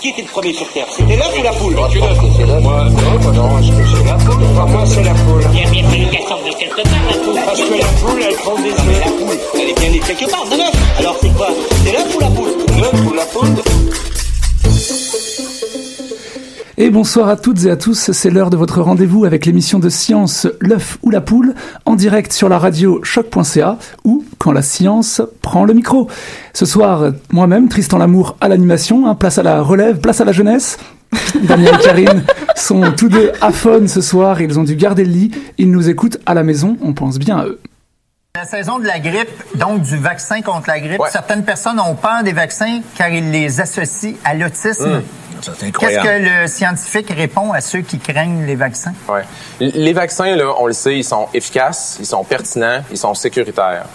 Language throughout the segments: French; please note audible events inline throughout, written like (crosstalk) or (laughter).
Qui était le premier sur Terre? C'était l'œuf ou la poule? Moi, non, moi non, est-ce que c'est la poule. Moi, c'est la poule. Il a bien fallu qu'elle sorte de quelque part, la poule. Parce que la poule, elle prend des œufs. La poule, elle est bien née quelque part, de l'œuf. Alors c'est quoi? C'est l'œuf ou la poule? L'œuf ou la poule Et bonsoir à toutes et à tous, c'est l'heure de votre rendez-vous avec l'émission de science L'œuf ou la poule, en direct sur la radio choc.ca ou quand la science prend le micro. Ce soir, moi-même, Tristan Lamour à l'animation, hein, place à la relève, place à la jeunesse. Daniel et Karine (laughs) sont tous deux aphones ce soir, ils ont dû garder le lit, ils nous écoutent à la maison, on pense bien à eux. La saison de la grippe, donc du vaccin contre la grippe, certaines personnes ont peur des vaccins car ils les associent à l'autisme. Mmh. Qu'est-ce que le scientifique répond à ceux qui craignent les vaccins? Ouais. Les vaccins, là, on le sait, ils sont efficaces, ils sont pertinents, ils sont sécuritaires.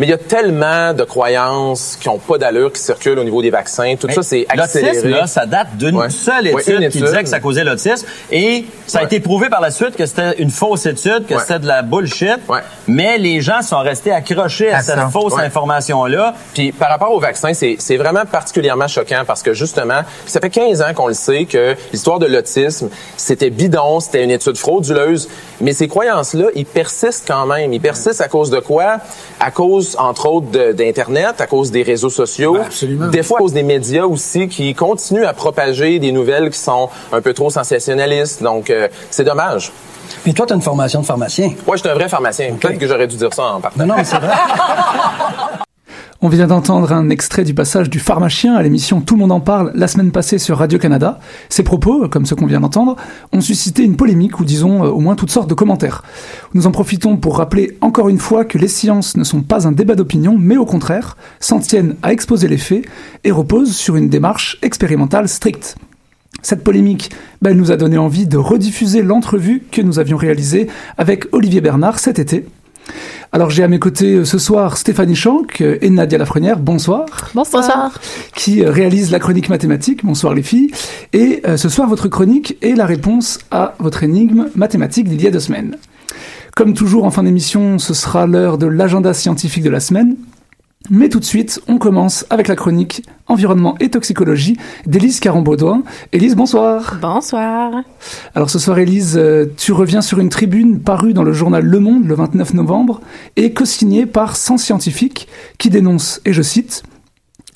Mais il y a tellement de croyances qui n'ont pas d'allure qui circulent au niveau des vaccins. Tout Mais ça, c'est accéléré. L'autisme, là, ça date d'une Ouais. seule Ouais, étude qui disait que ça causait l'autisme. Et ça a été prouvé par la suite que c'était une fausse étude, que Ouais. c'était de la bullshit. Ouais. Mais les gens sont restés accrochés à, À cette ça. fausse Ouais. information-là. Puis par rapport au vaccin, c'est c'est vraiment particulièrement choquant parce que justement, ça fait 15 ans qu'on le sait que l'histoire de l'autisme, c'était bidon, c'était une étude frauduleuse, mais ces croyances-là, ils persistent quand même. Ils persistent à cause de quoi? À cause, entre autres, d'Internet, à cause des réseaux sociaux, des fois à cause des médias aussi qui continuent à propager des nouvelles qui sont un peu trop sensationnalistes. Donc, euh, c'est dommage. Mais toi, tu as une formation de pharmacien. Ouais, je suis un vrai pharmacien. Peut-être que j'aurais dû dire ça en partant. Non, non, c'est vrai. (laughs) On vient d'entendre un extrait du passage du pharmacien à l'émission Tout le monde en parle la semaine passée sur Radio-Canada. Ces propos, comme ceux qu'on vient d'entendre, ont suscité une polémique ou disons euh, au moins toutes sortes de commentaires. Nous en profitons pour rappeler encore une fois que les sciences ne sont pas un débat d'opinion, mais au contraire, s'en tiennent à exposer les faits et reposent sur une démarche expérimentale stricte. Cette polémique ben, elle nous a donné envie de rediffuser l'entrevue que nous avions réalisée avec Olivier Bernard cet été. Alors j'ai à mes côtés euh, ce soir Stéphanie Schank euh, et Nadia Lafrenière, bonsoir. Bonsoir. Qui euh, réalise la chronique mathématique, bonsoir les filles. Et ce soir votre chronique est la réponse à votre énigme mathématique d'il y a deux semaines. Comme toujours en fin d'émission, ce sera l'heure de l'agenda scientifique de la semaine. Mais tout de suite, on commence avec la chronique environnement et toxicologie d'Élise Carambaudouin. Élise, bonsoir. Bonsoir. Alors ce soir, Élise, euh, tu reviens sur une tribune parue dans le journal Le Monde le 29 novembre et co-signée par 100 scientifiques qui dénoncent, et je cite,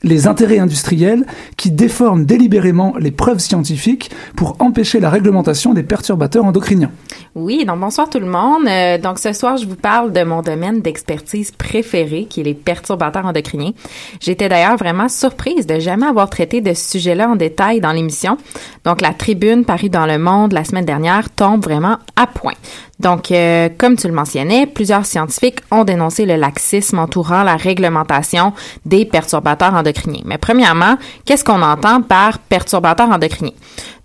les intérêts industriels qui déforment délibérément les preuves scientifiques pour empêcher la réglementation des perturbateurs endocriniens. Oui, donc bonsoir tout le monde. Euh, donc ce soir, je vous parle de mon domaine d'expertise préféré, qui est les perturbateurs endocriniens. J'étais d'ailleurs vraiment surprise de jamais avoir traité de ce sujet-là en détail dans l'émission. Donc la tribune parue dans Le Monde la semaine dernière tombe vraiment à point. Donc, euh, comme tu le mentionnais, plusieurs scientifiques ont dénoncé le laxisme entourant la réglementation des perturbateurs endocriniens. Mais premièrement, qu'est-ce qu'on entend par perturbateurs endocriniens?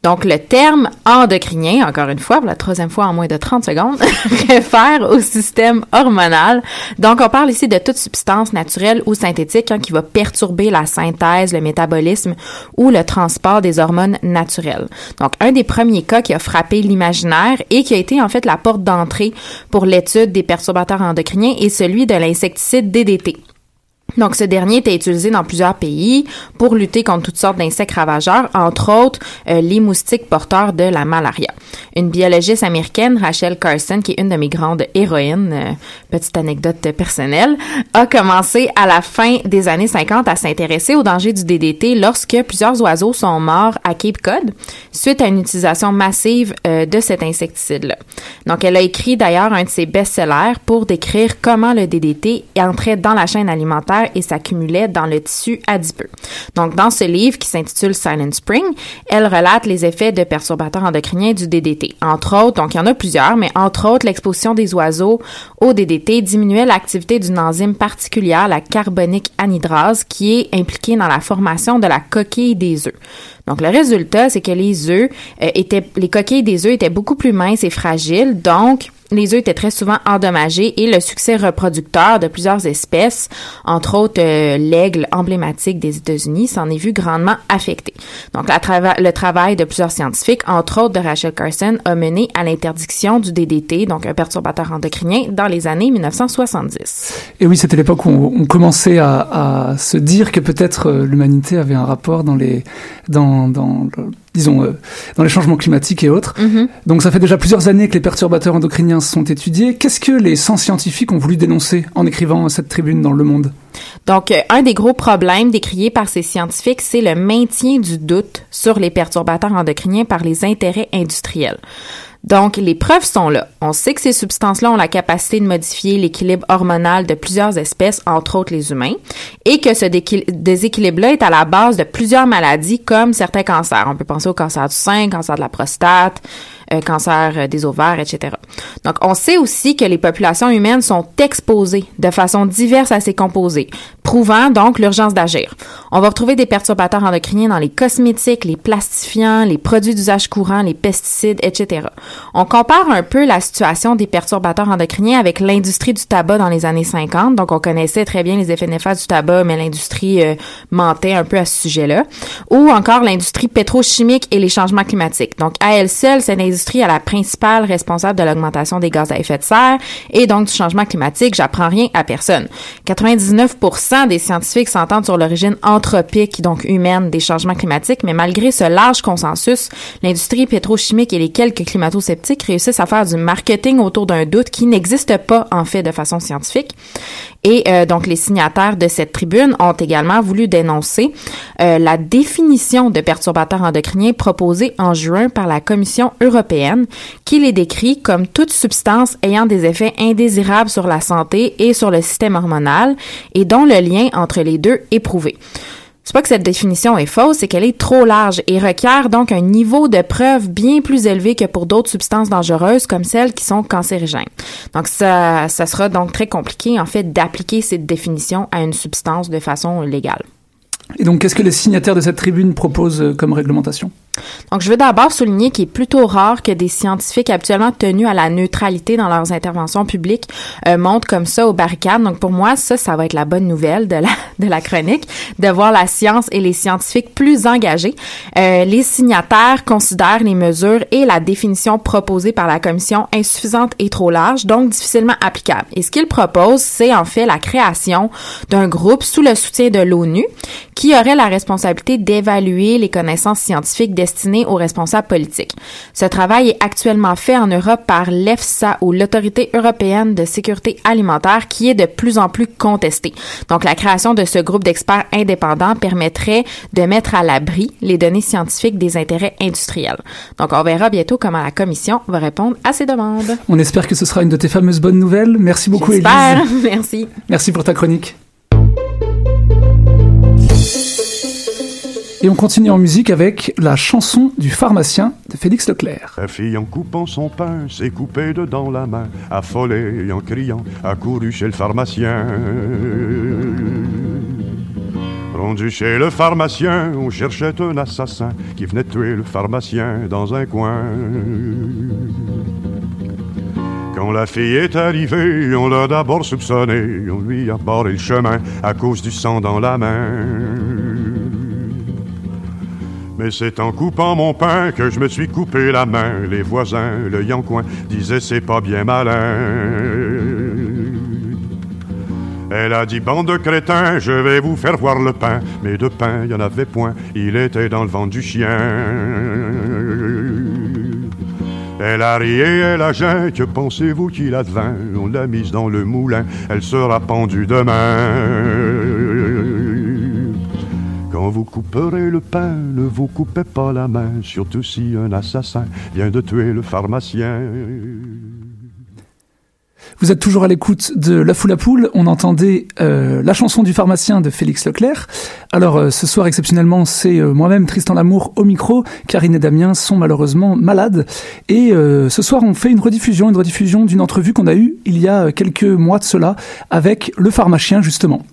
Donc, le terme endocrinien, encore une fois, pour la troisième fois en moins de 30 secondes, (laughs) réfère au système hormonal. Donc, on parle ici de toute substance naturelle ou synthétique hein, qui va perturber la synthèse, le métabolisme ou le transport des hormones naturelles. Donc, un des premiers cas qui a frappé l'imaginaire et qui a été en fait la porte d'entrée pour l'étude des perturbateurs endocriniens est celui de l'insecticide DDT. Donc, ce dernier était utilisé dans plusieurs pays pour lutter contre toutes sortes d'insectes ravageurs, entre autres euh, les moustiques porteurs de la malaria. Une biologiste américaine, Rachel Carson, qui est une de mes grandes héroïnes, euh, petite anecdote personnelle, a commencé à la fin des années 50 à s'intéresser au danger du DDT lorsque plusieurs oiseaux sont morts à Cape Cod suite à une utilisation massive euh, de cet insecticide-là. Donc, elle a écrit d'ailleurs un de ses best-sellers pour décrire comment le DDT entrait dans la chaîne alimentaire et s'accumulait dans le tissu adipeux. Donc, dans ce livre qui s'intitule Silent Spring, elle relate les effets de perturbateurs endocriniens du DDT. Entre autres, donc il y en a plusieurs, mais entre autres, l'exposition des oiseaux au DDT diminuait l'activité d'une enzyme particulière, la carbonique anhydrase, qui est impliquée dans la formation de la coquille des œufs. Donc, le résultat, c'est que les œufs euh, étaient, les coquilles des œufs étaient beaucoup plus minces et fragiles, donc les œufs étaient très souvent endommagés et le succès reproducteur de plusieurs espèces, entre autres euh, l'aigle emblématique des États-Unis, s'en est vu grandement affecté. Donc, le travail de plusieurs scientifiques, entre autres de Rachel Carson, a mené à l'interdiction du DDT, donc un perturbateur endocrinien, dans les années 1970. Et oui, c'était l'époque où on, commençait à, se dire que peut-être euh, l'humanité avait un rapport dans les dans, dans disons, euh, dans les changements climatiques et autres. Mm-hmm. Donc ça fait déjà plusieurs années que les perturbateurs endocriniens sont étudiés. Qu'est-ce que les 100 scientifiques ont voulu dénoncer en écrivant cette tribune dans Le Monde? Donc, euh, un des gros problèmes décriés par ces scientifiques, c'est le maintien du doute sur les perturbateurs endocriniens par les intérêts industriels. Donc, les preuves sont là. On sait que ces substances-là ont la capacité de modifier l'équilibre hormonal de plusieurs espèces, entre autres les humains, et que ce déséquilibre-là est à la base de plusieurs maladies comme certains cancers. On peut penser au cancer du sein, cancer de la prostate, euh, cancer euh, des ovaires, etc. Donc, on sait aussi que les populations humaines sont exposées de façon diverse à ces composés, prouvant donc l'urgence d'agir. On va retrouver des perturbateurs endocriniens dans les cosmétiques, les plastifiants, les produits d'usage courant, les pesticides, etc. On compare un peu la situation des perturbateurs endocriniens avec l'industrie du tabac dans les années 50. Donc, on connaissait très bien les effets néfastes du tabac, mais l'industrie euh, mentait un peu à ce sujet-là. Ou encore l'industrie pétrochimique et les changements climatiques. Donc, à elle seule, cette industrie à la principale responsable de l'augmentation des gaz à effet de serre et donc du changement climatique. J'apprends rien à personne. 99% des scientifiques s'entendent sur l'origine anthropique, donc humaine, des changements climatiques, mais malgré ce large consensus, l'industrie pétrochimique et les quelques climato-sceptiques réussissent à faire du marketing autour d'un doute qui n'existe pas en fait de façon scientifique. Et euh, donc les signataires de cette tribune ont également voulu dénoncer euh, la définition de perturbateurs endocriniens proposée en juin par la Commission européenne qui les décrit comme toute substance ayant des effets indésirables sur la santé et sur le système hormonal et dont le lien entre les deux est prouvé. C'est pas que cette définition est fausse, c'est qu'elle est trop large et requiert donc un niveau de preuve bien plus élevé que pour d'autres substances dangereuses comme celles qui sont cancérigènes. Donc ça, ça sera donc très compliqué en fait d'appliquer cette définition à une substance de façon légale. Et donc qu'est-ce que les signataires de cette tribune proposent euh, comme réglementation? Donc, je veux d'abord souligner qu'il est plutôt rare que des scientifiques actuellement tenus à la neutralité dans leurs interventions publiques euh, montent comme ça aux barricades. Donc, pour moi, ça, ça va être la bonne nouvelle de la, (laughs) de la chronique, de voir la science et les scientifiques plus engagés. Euh, les signataires considèrent les mesures et la définition proposée par la commission insuffisantes et trop larges, donc difficilement applicables. Et ce qu'ils proposent, c'est en fait la création d'un groupe sous le soutien de l'ONU qui aurait la responsabilité d'évaluer les connaissances scientifiques destinées destiné aux responsables politiques. Ce travail est actuellement fait en Europe par l'EFSA ou l'Autorité européenne de sécurité alimentaire qui est de plus en plus contestée. Donc la création de ce groupe d'experts indépendants permettrait de mettre à l'abri les données scientifiques des intérêts industriels. Donc on verra bientôt comment la commission va répondre à ces demandes. On espère que ce sera une de tes fameuses bonnes nouvelles. Merci beaucoup. J'espère. (laughs) Merci. Merci pour ta chronique. Et on continue en musique avec la chanson du pharmacien de Félix Leclerc. La fille en coupant son pain s'est coupée dedans la main, affolée en criant, a couru chez le pharmacien. Rendu chez le pharmacien, on cherchait un assassin qui venait tuer le pharmacien dans un coin. Quand la fille est arrivée, on l'a d'abord soupçonné, on lui a barré le chemin à cause du sang dans la main. Mais c'est en coupant mon pain que je me suis coupé la main. Les voisins, le coin, disaient c'est pas bien malin. Elle a dit, bande de crétins, je vais vous faire voir le pain. Mais de pain, il y en avait point, il était dans le ventre du chien. Elle a ri et elle a jeun, que pensez-vous qu'il advint On l'a mise dans le moulin, elle sera pendue demain. Quand vous couperez le pain, ne vous coupez pas la main, surtout si un assassin vient de tuer le pharmacien. Vous êtes toujours à l'écoute de La Foule à Poule. On entendait euh, la chanson du pharmacien de Félix Leclerc. Alors euh, ce soir exceptionnellement, c'est euh, moi-même Tristan Lamour au micro. Karine et Damien sont malheureusement malades. Et ce soir, on fait une rediffusion, une rediffusion d'une entrevue qu'on a eue il y a quelques mois de cela avec le pharmacien justement.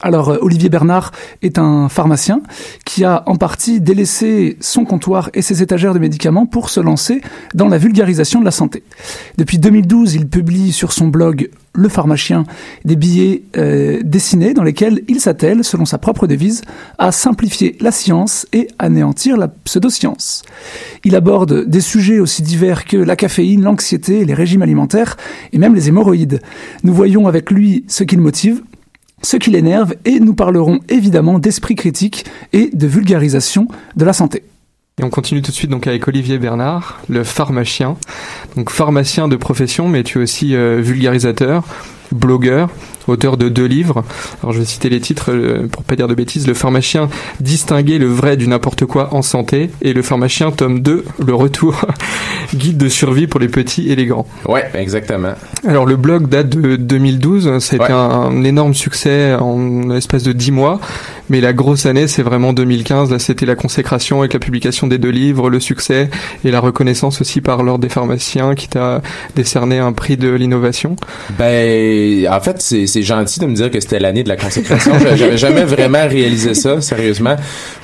Alors euh, Olivier Bernard est un pharmacien qui a en partie délaissé son comptoir et ses étagères de médicaments pour se lancer dans la vulgarisation de la santé. Depuis 2012, il publie sur son blog Le pharmacien des billets euh, dessinés dans lesquels il s'attelle, selon sa propre devise, à simplifier la science et anéantir la pseudoscience. Il aborde des sujets aussi divers que la caféine, l'anxiété, les régimes alimentaires et même les hémorroïdes. Nous voyons avec lui ce qu'il motive, ce qui l'énerve et nous parlerons évidemment d'esprit critique et de vulgarisation de la santé. Et on continue tout de suite donc avec Olivier Bernard, le pharmacien. Donc pharmacien de profession, mais tu es aussi euh, vulgarisateur, blogueur, auteur de deux livres. Alors je vais citer les titres euh, pour pas dire de bêtises. Le pharmacien distinguer le vrai du n'importe quoi en santé et le pharmacien tome 2, le retour, (laughs) guide de survie pour les petits et les grands. Ouais, exactement. Alors le blog date de 2012, c'était un, un, énorme succès en espace de 10 mois, mais la grosse année c'est vraiment 2015, là c'était la consécration avec la publication des deux livres, le succès et la reconnaissance aussi par l'ordre des pharmaciens qui t'a décerné un prix de l'innovation. Ben en fait c'est c'est gentil de me dire que c'était l'année de la consécration. J'avais jamais vraiment réalisé ça, sérieusement.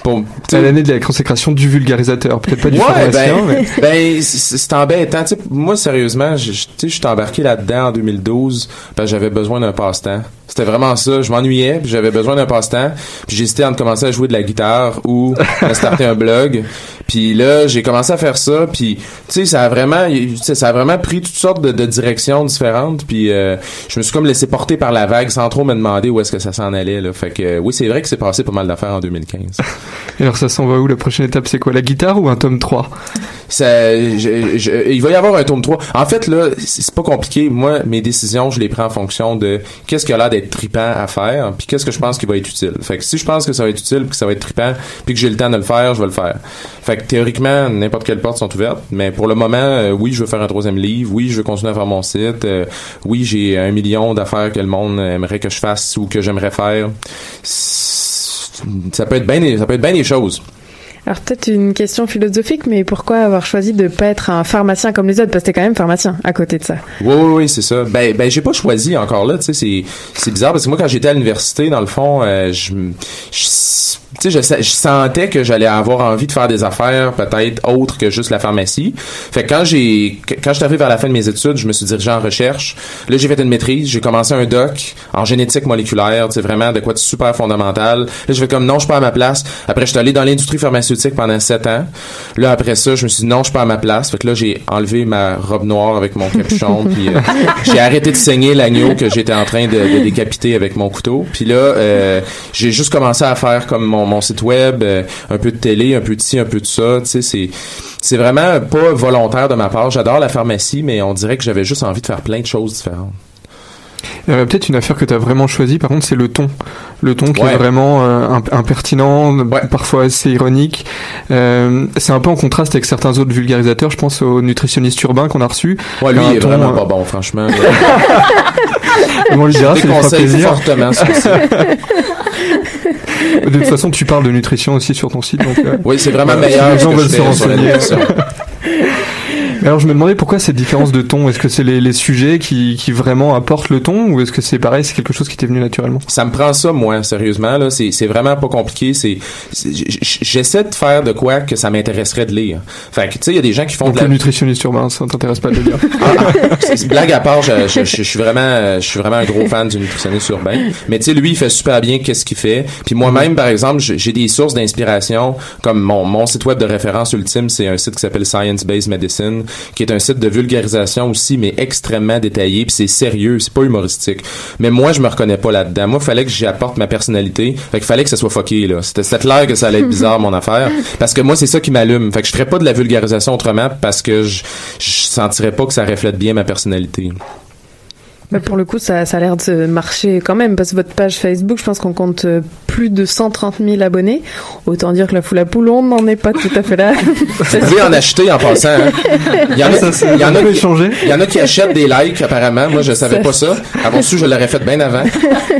Bon, c'est l'année de la consécration du vulgarisateur, peut-être pas du pharmacien. Ben, mais... (laughs) ben c'est embêtant. T'sais, moi, sérieusement, je suis embarqué là-dedans en 2012 parce que j'avais besoin d'un passe-temps. C'était vraiment ça. Je m'ennuyais, j'avais besoin d'un passe-temps. Puis j'hésitais entre commencer à jouer de la guitare ou à starter un blog. Puis là, j'ai commencé à faire ça. Puis tu sais, ça a vraiment, ça a vraiment pris toutes sortes de, de directions différentes. Puis euh, je me suis comme laissé porter par la vague sans trop me demander où est-ce que ça s'en allait. Là. Fait que oui, c'est vrai que c'est passé pas mal d'affaires en 2015. Alors ça s'en va où? La prochaine étape, c'est quoi? La guitare ou un tome 3 il va y avoir un tome 3. En fait, là, c'est pas compliqué. Moi, mes décisions, je les prends en fonction de qu'est-ce qu'il a l'air d'être tripant à faire, puis qu'est-ce que je pense qui va être utile. Fait que si je pense que ça va être utile, puis que ça va être tripant, puis que j'ai le temps de le faire, je vais le faire. Fait que théoriquement, n'importe quelle porte sont ouvertes, mais pour le moment, euh, oui, je veux faire un troisième livre, oui, je veux continuer à faire mon site, euh, oui, j'ai un million d'affaires que le monde aimerait que je fasse ou que j'aimerais faire. Ça peut être bien, ça peut être bien des choses. Alors peut-être une question philosophique, mais pourquoi avoir choisi de pas être un pharmacien comme les autres? Parce que t'es quand même pharmacien à côté de ça. Oui, oui, oui, c'est ça. Ben, ben, j'ai pas choisi encore là. Tu sais, c'est, bizarre parce que moi, quand j'étais à l'université, dans le fond, euh, je, je tu sais, je, je, sentais que j'allais avoir envie de faire des affaires peut-être autres que juste la pharmacie. Fait que quand j'ai, quand je suis arrivé vers la fin de mes études, je me suis dirigé en recherche. Là, j'ai fait une maîtrise, j'ai commencé un doc en génétique moléculaire, c'est vraiment de quoi de super fondamental. Là, je fais comme non, je suis pas à ma place. Après, je suis allé dans l'industrie pharmaceutique pendant sept ans. Là, après ça, je me suis dit non, je suis pas à ma place. Fait que là, j'ai enlevé ma robe noire avec mon capuchon, (laughs) puis euh, j'ai arrêté de saigner l'agneau que j'étais en train de, de décapiter avec mon couteau. Puis là, euh, j'ai juste commencé à faire comme mon, mon site web, euh, un peu de télé, un peu de ci, un peu de ça. Tu sais, c'est c'est vraiment pas volontaire de ma part. J'adore la pharmacie, mais on dirait que j'avais juste envie de faire plein de choses différentes. Euh, Peut-être une affaire que tu as vraiment choisie, par contre, c'est le ton. Le ton qui Ouais. est vraiment euh, imp- impertinent, parfois assez ironique. Euh, c'est un peu en contraste avec certains autres vulgarisateurs. Je pense au nutritionniste urbain qu'on a reçu. Ouais, lui, il est ton, vraiment euh, pas bon, franchement. (laughs) On lui dira, ça lui fera plaisir. fortement. (laughs) De toute façon, tu parles de nutrition aussi sur ton site. Donc, euh, Oui, c'est vraiment voilà, meilleur si les gens veulent se renseigner. Alors, je me demandais pourquoi cette différence de ton? Est-ce que c'est les, les sujets qui, qui vraiment apportent le ton ou est-ce que c'est pareil, c'est quelque chose qui t'est venu naturellement? Ça me prend ça, moi, sérieusement. Là, c'est, c'est vraiment pas compliqué. C'est, j'essaie de faire de quoi que ça m'intéresserait de lire. Fait que, tu sais, il y a des gens qui font Donc, de la le nutritionniste urbain, ça t'intéresse pas de. (laughs) C'est- c'est blague à part, je, je- je- je suis vraiment, je suis vraiment un gros fan du nutritionniste urbain. Mais tu sais, lui, il fait super bien qu'est-ce qu'il fait. Puis moi-même, par exemple, j'ai j'ai des sources d'inspiration, comme mon, mon site web de référence ultime, c'est un site qui s'appelle Science Based Medicine, qui est un site de vulgarisation aussi, mais extrêmement détaillé. Puis c'est sérieux, c'est pas humoristique. Mais moi, je me reconnais pas là-dedans. Moi, il fallait que j'y apporte ma personnalité. Fait qu'il fallait que ça soit fucké là. C'était c'était clair que ça allait être bizarre mon affaire, (laughs) parce que moi, c'est ça qui m'allume. Fait que je ferais pas de la vulgarisation autrement parce que je, je sentirais pas que ça reflète bien ma personnalité. Mais pour le coup, ça, ça a l'air de marcher quand même, parce que votre page Facebook, je pense qu'on compte euh, plus de 130 000 abonnés. Autant dire que la foule à poule, on n'en est pas tout à fait là. (laughs) Vous pouvez en acheter en passant. hein. Il y en a, Ça, c'est- il y en a qui, échanger. il y en a qui achètent des likes apparemment. Moi, je savais Ça- pas ça. Avant su, je l'aurais fait bien avant.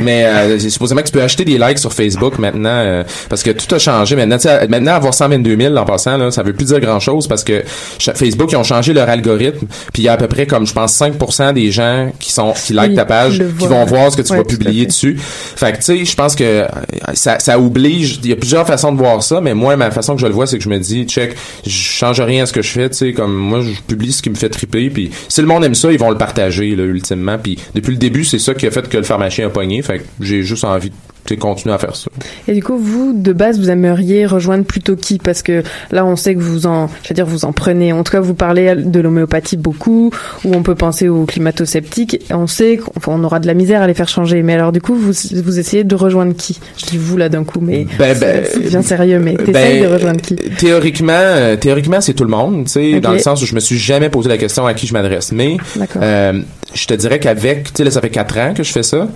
Mais euh, c'est supposément que tu peux acheter des likes sur Facebook maintenant euh, parce que tout a changé maintenant. Maintenant avoir 122 000 en passant là, ça veut plus dire grand chose parce que Facebook ils ont changé leur algorithme. Puis il y a à peu près comme je pense 5% des gens qui sont qui likent ta page qui vont voir ce que tu Ouais, vas publier dessus. Fait que tu sais, je pense que euh, ça, ça oblige. Il y a plusieurs façons de voir ça, mais moi, ma façon que je le vois, c'est que je me dis, check, je change rien à ce que je fais. Tu sais, comme moi, je publie ce qui me fait triper. Puis si le monde aime ça, ils vont le partager là, ultimement. Puis depuis le début, c'est ça qui a fait que le pharmacien a pogné. Fait que j'ai juste envie de sais, continuer à faire ça. Et du coup, vous, de base, vous aimeriez rejoindre plutôt qui? Parce que là, on sait que vous en, je veux dire, vous en prenez. En tout cas, vous parlez de l'homéopathie beaucoup, ou on peut penser aux climato-sceptiques. On sait qu'on aura de la misère à les faire changer. Mais alors, du coup, vous, vous essayez de rejoindre qui? Je dis vous là d'un coup, mais Ben, c'est- ben, c'est bien sérieux. Mais t'essayes Ben, de rejoindre qui? Théoriquement, euh, théoriquement, c'est tout le monde, tu sais, dans le sens où je me suis jamais posé la question à qui je m'adresse. Mais euh, je te dirais qu'avec, tu sais, là, ça fait quatre ans que je fais ça.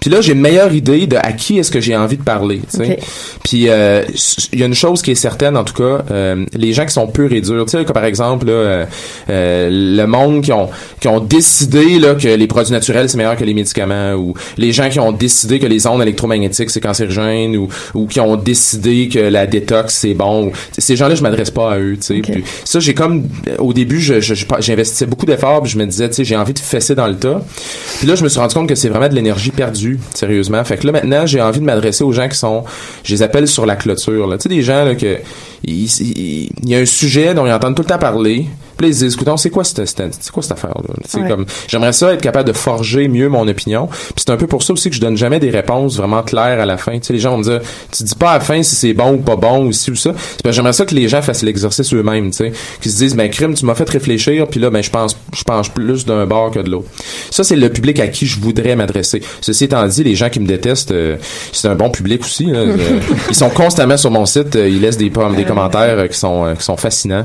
Puis là, j'ai une meilleure idée de à qui est-ce que j'ai envie de parler, tu sais. Ok. Puis euh, il y a une chose qui est certaine, en tout cas, euh, les gens qui sont purs et durs, tu sais, comme par exemple, là, euh, euh, le monde qui ont qui ont décidé là que les produits naturels c'est meilleur que les médicaments, ou les gens qui ont décidé que les ondes électromagnétiques c'est cancérigène, ou ou qui ont décidé que la détox c'est bon. ces gens-là, je m'adresse pas à eux, tu sais. Ça, j'ai comme au début, je, je- je- j'investissais beaucoup d'efforts, puis je me disais, tu sais, j'ai envie de fesser dans le tas. Puis là, je me suis rendu compte que c'est vraiment de l'énergie perdue, sérieusement. Fait que là, maintenant, j'ai envie de m'adresser aux gens qui sont, je les appelle sur la clôture. Tu sais, des gens, que, il y a un sujet dont ils entendent tout le temps parler. Puis là, ils se disent, écoutons, c'est quoi cette, c'est quoi cette affaire-là? Ouais. comme, j'aimerais ça être capable de forger mieux mon opinion. Puis c'est un peu pour ça aussi que je donne jamais des réponses vraiment claires à la fin. Tu sais, les gens vont me dire, tu dis pas à la fin si c'est bon ou pas bon ou ci ou ça. C'est j'aimerais ça que les gens fassent l'exercice eux-mêmes, tu sais. Qu'ils se disent, ben, crime, tu m'as fait réfléchir, puis là, ben, je pense, je pense plus d'un bord que de l'autre. Ça, c'est le public à qui je voudrais m'adresser. Ceci étant dit, les gens qui me détestent, euh, c'est un bon public aussi. là. (laughs) Euh, ils sont constamment sur mon site, euh, ils laissent des, des commentaires qui sont qui sont fascinants.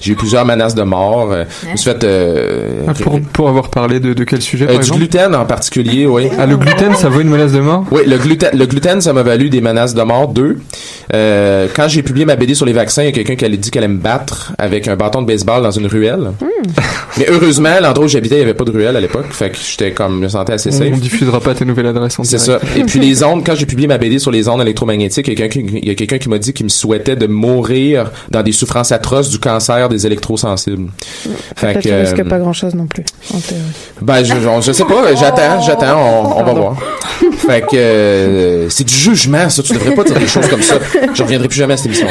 J'ai eu plusieurs menaces de mort. euh, Je me suis fait euh, Ah, pour, pour avoir parlé de, de quel sujet, euh, par du exemple gluten en particulier, oui. Ah, le gluten, ça vaut une menace de mort Oui, le gluten, le gluten, ça m'a valu des menaces de mort. Deux, euh, quand j'ai publié ma BD sur les vaccins, il y a quelqu'un qui allait dit qu'elle allait me battre avec un bâton de baseball dans une ruelle. (laughs) Mais heureusement, l'endroit où j'habitais, il n'y avait pas de ruelle à l'époque, fait que j'étais comme, je me sentais assez on, safe. on diffusera pas ta nouvelle adresse en C'est ça. Et puis (laughs) les ondes, quand j'ai publié ma BD sur les ondes électromagnétiques, il y a quelqu'un qui, il y a quelqu'un qui m'a dit qu'il me souhaitait de mourir dans des souffrances atroces du cancer des électrosensibles. Fait Peut-être que, tu risques euh, pas grand-chose non plus, en théorie. ben, je, je, je sais pas, j'attends, j'attends, on, on va voir. Fait que euh, c'est du jugement, ça. Tu devrais pas dire des choses comme ça. Je reviendrai plus jamais à cette émission.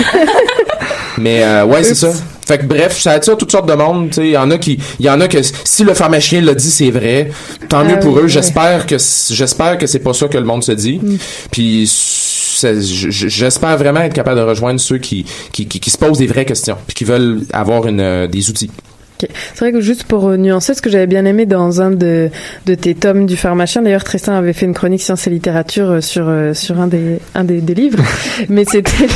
Mais euh, ouais, c'est ça. Fait que bref, ça attire toutes sortes de monde. Il y en a qui, il y en a que si le pharmacien l'a dit, c'est vrai. Tant mieux Ah pour oui, eux. J'espère que j'espère que c'est pas ça que le monde se dit. Puis j- j- j'espère vraiment être capable de rejoindre ceux qui, qui, se posent des vraies questions, puis qui veulent avoir une, euh, des outils. Ok. C'est vrai que juste pour euh, nuancer, ce que j'avais bien aimé dans un de, de tes tomes du pharmacien, d'ailleurs Tristan avait fait une chronique sciences et littérature euh, sur euh, sur un des un des, des livres, (laughs) mais c'était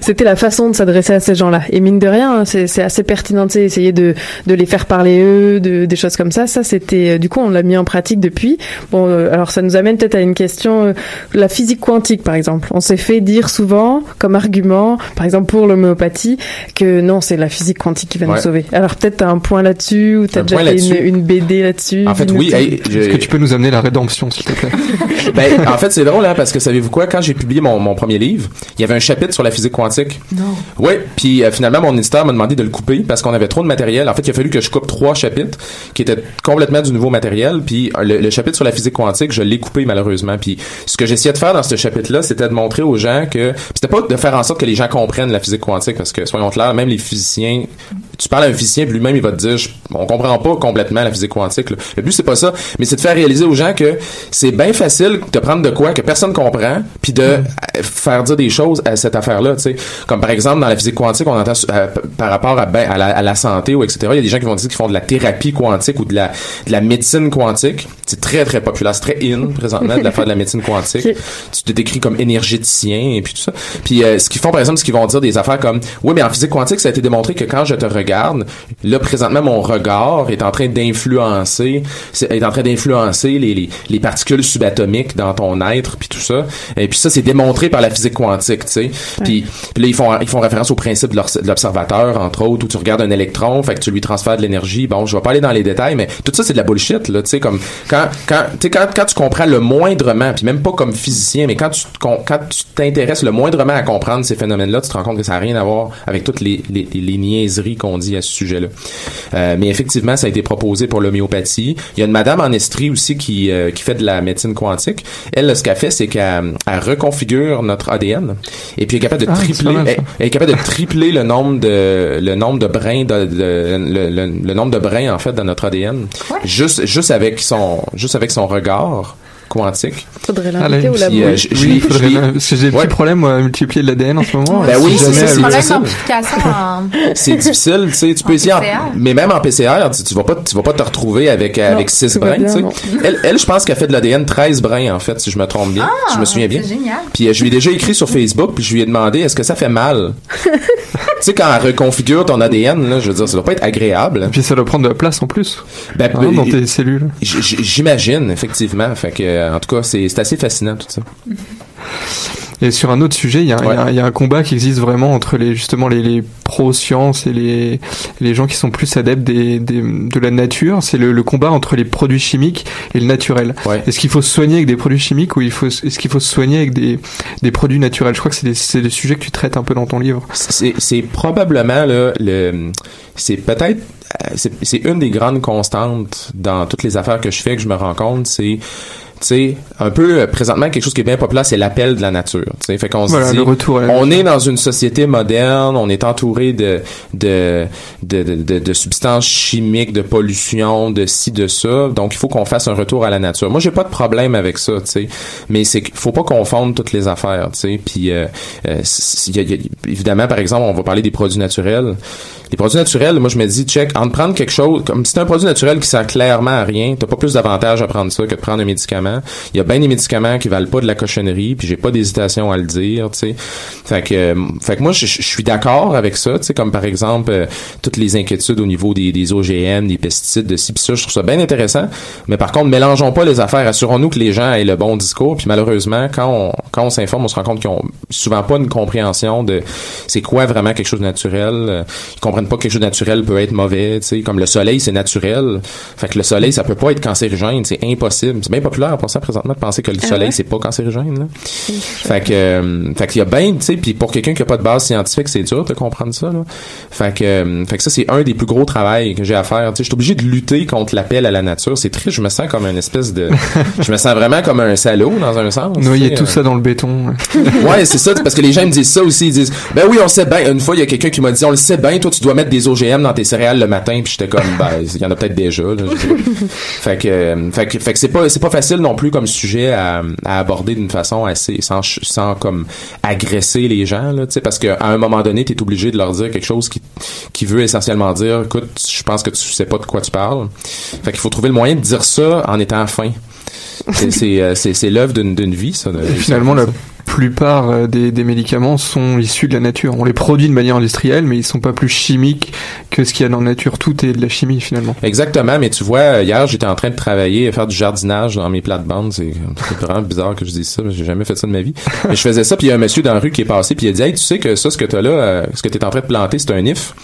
c'était la façon de s'adresser à ces gens-là. Et mine de rien, hein, c'est assez pertinent, tu essayer de de les faire parler eux, de des choses comme ça. Ça, c'était du coup on l'a mis en pratique depuis. Bon, alors ça nous amène peut-être à une question, la physique quantique par exemple. On s'est fait dire souvent comme argument, par exemple pour l'homéopathie, que non, c'est la physique quantique qui va nous sauver. Alors peut-être t'as un point là-dessus ou t'as Un déjà fait une, BD là-dessus. En fait, oui. hey, Est-ce que tu peux nous amener la rédemption, s'il te plaît? (laughs) Ben, en fait, c'est drôle, hein, parce que savez-vous quoi? Quand j'ai publié mon, mon premier livre, il y avait un chapitre sur la physique quantique. Non. Oui, puis euh, finalement, mon éditeur m'a demandé de le couper parce qu'on avait trop de matériel. En fait, il a fallu que je coupe trois chapitres qui étaient complètement du nouveau matériel. Puis euh, le, le chapitre sur la physique quantique, je l'ai coupé malheureusement. Puis ce que j'essayais de faire dans ce chapitre-là, c'était de montrer aux gens que... puis C'était pas de faire en sorte que les gens comprennent la physique quantique parce que, soyons clairs, même les physiciens... Tu parles à un physicien, puis lui-même, il va te dire, je- on comprend pas complètement la physique quantique. là. Le but, c'est pas ça, mais c'est de faire réaliser aux gens que c'est bien facile de prendre de quoi que personne comprend, puis de euh, faire dire des choses à cette affaire-là. tu sais. Comme par exemple, dans la physique quantique, on entend euh, par rapport à, ben, à, la, à la santé ou etc. Il y a des gens qui vont dire qu'ils font de la thérapie quantique ou de la, de la médecine quantique. C'est très, très populaire. C'est très in, présentement, de la faire de la médecine quantique. (laughs) Tu te décris comme énergéticien et puis tout ça. Puis euh, ce qu'ils font, par exemple, c'est qu'ils vont dire des affaires comme oui, mais en physique quantique, ça a été démontré que quand je te regarde, là présentement mon regard est en train d'influencer, est en train d'influencer les, les, les particules subatomiques dans ton être puis tout ça. Et puis ça, c'est démontré par la physique quantique, tu sais. Puis, là ils font ils font référence au principe de l'observateur entre autres où tu regardes un électron, fait que tu lui transfères de l'énergie. Bon, je vais pas aller dans les détails, mais tout ça c'est de la bullshit là, tu sais comme quand quand tu quand quand tu comprends le moindrement, puis même pas comme physicien, mais quand tu quand tu t'intéresses le moindrement à comprendre ces phénomènes-là, tu te rends compte que ça n'a rien à voir avec toutes les les, les, les niaiseries qu'on dit à ce sujet-là. Euh, mais effectivement, ça a été proposé pour l'homéopathie. Il y a une madame en Estrie aussi qui euh, qui fait de la médecine quantique. Elle, ce qu'elle fait, c'est qu'elle elle reconfigure notre ADN et puis elle est capable de Ah, tripler, elle, elle est capable de tripler le nombre de le nombre de brins de, de- le, le- le nombre de brins en fait dans notre ADN. Juste juste avec son juste avec son regard quantique. Faudrait Ah, l'inviter au labo. Euh, je- je Oui, faudrait je que j'ai des Ouais. petits problèmes à multiplier de l'ADN en ce moment. Ben oui, Si c'est ça, (laughs) c'est difficile. tu sais, tu peux essayer, en- PCR. mais même en PCR, tu, tu vas pas, tu vas pas te retrouver avec avec six brins, bien, tu sais. non. Elle, elle, je pense qu'elle fait de l'ADN 13 brins en fait, si je me trompe bien, Ah, si je me souviens bien. génial. Puis euh, je lui ai déjà écrit sur Facebook, puis je lui ai demandé est-ce que ça fait mal? (laughs) tu sais quand elle reconfigure ton ADN là, je veux dire, ça doit pas être agréable. Et puis ça doit prendre de la place en plus. Ben, Hein, ben, dans tes cellules. J'imagine effectivement, fait que en tout cas, c'est assez fascinant tout ça. (laughs) Et sur un autre sujet, il y, a un- il y a un- il y a un combat qui existe vraiment entre les justement les, les pro-sciences et les, les gens qui sont plus adeptes des, des- de la nature. C'est le, le combat entre les produits chimiques et le naturel. Est-ce qu'il faut se soigner avec des produits chimiques ou il faut est-ce qu'il faut se soigner avec des, des produits naturels? Je crois que c'est des, c'est des sujets que tu traites un peu dans ton livre. C'est c'est probablement là, le c'est peut-être euh, c'est c'est une des grandes constantes dans toutes les affaires que je fais que je me rends compte, c'est sais, un peu euh, présentement quelque chose qui est bien populaire, c'est l'appel de la nature. Fait qu'on se dit, on est dans une société moderne, on est entouré de de, de, de, de- de substances chimiques, de pollution, de ci, de ça. Donc il faut qu'on fasse un retour à la nature. Moi, j'ai pas de problème avec ça, tu mais c'est qu'il faut pas confondre toutes les affaires, tu sais. Puis euh, euh, c- il y a- il y a- évidemment, par exemple, on va parler des produits naturels. Les produits naturels, moi je me dis, check, en prendre quelque chose, comme si c'est un produit naturel qui sert clairement à rien, t'as pas plus d'avantage à prendre ça que de prendre un médicament. Il y a bien des médicaments qui valent pas de la cochonnerie, puis j'ai pas d'hésitation à le dire, tu sais. Fait que, euh, fait que moi je, suis d'accord avec ça, tu sais, comme par exemple euh, toutes les inquiétudes au niveau des, OGM, des pesticides, de ci, pis ça, je trouve ça bien intéressant. Mais par contre, mélangeons pas les affaires, assurons-nous que les gens aient le bon discours, puis malheureusement, quand on, quand on s'informe, on se rend compte qu'ils ont souvent pas une compréhension de c'est quoi vraiment quelque chose de naturel. Ils comprennent pas que quelque chose de naturel peut être mauvais, tu sais, comme le soleil, c'est naturel. Fait que le soleil, ça peut pas être cancérigène, c'est impossible. C'est bien populaire pour ça présentement de penser que le Ah soleil, ouais? c'est pas cancérigène. Là. Fait que, euh, fait qu'il y a bien, tu sais, puis pour quelqu'un qui a pas de base scientifique, c'est dur de comprendre ça. Là. Fait que, euh, fait que ça, c'est un des plus gros travails que j'ai à faire. Tu sais, je suis obligé de lutter contre l'appel à la nature. C'est triste, je me sens comme une espèce de, (laughs) je me sens vraiment comme un salaud dans un sens. Noyer tout euh. ça dans le béton. (laughs) ouais, c'est ça, parce que les gens me disent ça aussi. Ils disent, ben oui, on sait bien. Une fois, il y a quelqu'un qui m'a dit, on le sait bien, toi, tu dois mettre des OGM dans tes céréales le matin puis j'étais comme ben il y en a peut-être déjà là, (laughs) fait que euh, fait que fait que c'est pas c'est pas facile non plus comme sujet à, à aborder d'une façon assez sans sans comme agresser les gens là tu sais parce qu'à un moment donné tu es obligé de leur dire quelque chose qui qui veut essentiellement dire écoute je pense que tu sais pas de quoi tu parles. Fait qu'il faut trouver le moyen de dire ça en étant fin. C'est c'est euh, l'œuvre d'une d'une vie ça de- finalement, plupart euh, des, des médicaments sont issus de la nature. On les produit de manière industrielle, mais ils sont pas plus chimiques que ce qu'il y a dans la nature. Tout est de la chimie finalement. Exactement, mais tu vois, hier j'étais en train de travailler, faire du jardinage dans mes plates-bandes. C'est c'est vraiment bizarre que je dise ça, j'ai jamais fait ça de ma vie. (laughs) Mais je faisais ça, puis il y a un monsieur dans la rue qui est passé, puis il a dit Hey, tu sais que ça, ce que t'as là, euh, ce que t'es en train de planter, c'est un if.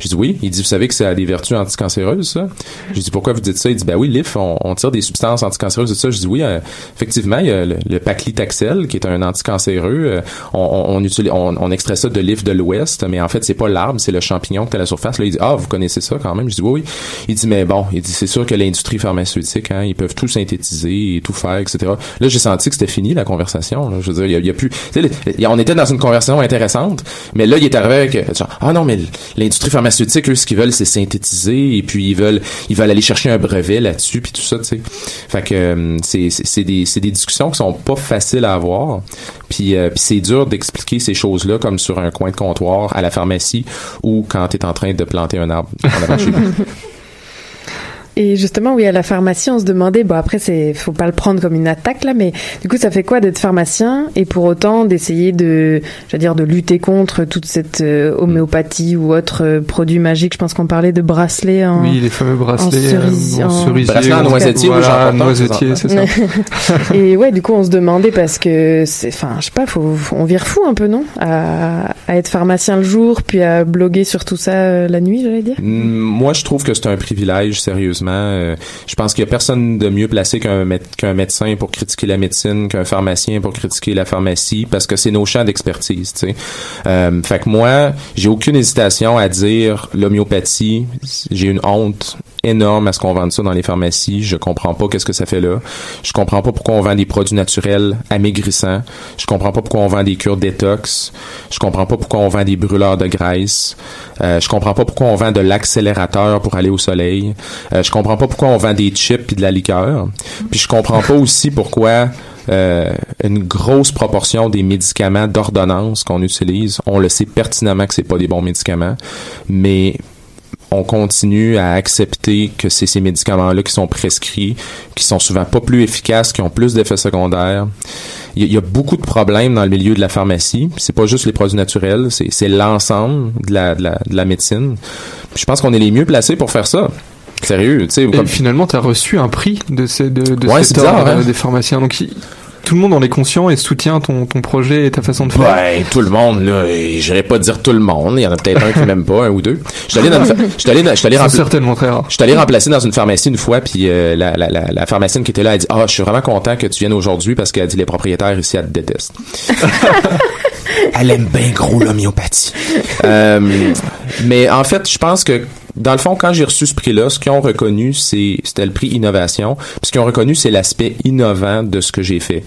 J'ai dit oui. Il dit, vous savez que ça a des vertus anticancéreuses, ça? J'ai dit, pourquoi vous dites ça? Il dit, ben oui, l'IF, on, on tire des substances anticancéreuses de ça. Je dis, oui, euh, effectivement, il y a le, le paclitaxel, qui est un anticancéreux. Euh, on, on, utilise, on, on extrait ça de l'IF de l'Ouest, mais en fait, c'est pas l'arbre, c'est le champignon qui est à la surface. Là, il dit, ah, vous connaissez ça quand même? Je dis, oui, oui. Il dit, mais bon, il dit, c'est sûr que l'industrie pharmaceutique, hein, ils peuvent tout synthétiser tout faire, etc. Là, j'ai senti que c'était fini, la conversation. Là. Je veux dire, il y a, plus... on était dans une conversation intéressante, mais là, il est arrivé avec... ah non, mais l'industrie pharmaceutique, eux, ce qu'ils veulent, c'est synthétiser, et puis ils veulent ils veulent aller chercher un brevet là-dessus, puis tout ça, tu sais. Fait que euh, c'est des, c'est des discussions qui sont pas faciles à avoir, euh, puis c'est dur d'expliquer ces choses-là comme sur un coin de comptoir à la pharmacie ou quand tu es en train de planter un arbre (laughs) en avant de chez vous. Et justement, oui, à la pharmacie, on se demandait, bon après, c'est, faut pas le prendre comme une attaque là, mais du coup, ça fait quoi d'être pharmacien et pour autant d'essayer de, je veux dire, de lutter contre toute cette euh, homéopathie ou autre euh, produit magique? Je pense qu'on parlait de bracelets en. Oui, les fameux bracelets en euh, en en- cerisier. Bracelet en j'en voilà, noisetier, c'est ça. (laughs) et ouais, du coup, on se demandait parce que c'est, enfin, je sais pas, faut, faut- on vire fou un peu, non, à, à être pharmacien le jour, puis à bloguer sur tout ça euh, la nuit, j'allais dire. Mm, Moi, je trouve que c'est un privilège, sérieusement. Euh, je pense qu'il y a personne de mieux placé qu'un mé- qu'un médecin pour critiquer la médecine, qu'un pharmacien pour critiquer la pharmacie, parce que c'est nos champs d'expertise. Euh, fait que moi, j'ai aucune hésitation à dire l'homéopathie. J'ai une honte énorme à ce qu'on vende ça dans les pharmacies. Je comprends pas qu'est-ce que ça fait là. Je comprends pas pourquoi on vend des produits naturels amaigrissants. Je comprends pas pourquoi on vend des cures détox. Je comprends pas pourquoi on vend des brûleurs de graisse. Euh, je comprends pas pourquoi on vend de l'accélérateur pour aller au soleil. Euh, je comprends pas pourquoi on vend des chips et de la liqueur. Puis je comprends pas aussi pourquoi euh, une grosse proportion des médicaments d'ordonnance qu'on utilise, on le sait pertinemment que c'est pas des bons médicaments, mais on continue à accepter que c'est ces médicaments-là qui sont prescrits, qui sont souvent pas plus efficaces, qui ont plus d'effets secondaires. Il y, a- beaucoup de problèmes dans le milieu de la pharmacie. C'est pas juste les produits naturels, c'est l'ensemble de la, de, la, de la médecine. Puis je pense qu'on est les mieux placés pour faire ça. Sérieux, tu sais. Et comme- finalement, tu as reçu un prix de, ces, de, de Ouais, cet c'est bizarre, ordre, euh, des pharmaciens. Donc, il- tout le monde en est conscient et soutient ton, ton projet et ta façon de faire. Ouais, tout le monde, là, j'irais pas dire tout le monde, il y en a peut-être un qui m'aime pas, un ou deux. Je suis allé dans une allé allé certainement très rare. Je suis allé remplacer dans une pharmacie une fois, puis euh, la, la, la, la pharmacienne qui était là, elle dit Ah, je suis vraiment content que tu viennes aujourd'hui parce qu'elle dit les propriétaires ici, elle te détestent. (laughs) elle aime bien gros l'homéopathie. Euh, mais en fait, je pense que dans le fond, quand j'ai reçu ce prix-là, ce qu'ils ont reconnu, c'est c'était le prix innovation. Puis ce qu'ils ont reconnu, c'est l'aspect innovant de ce que j'ai fait.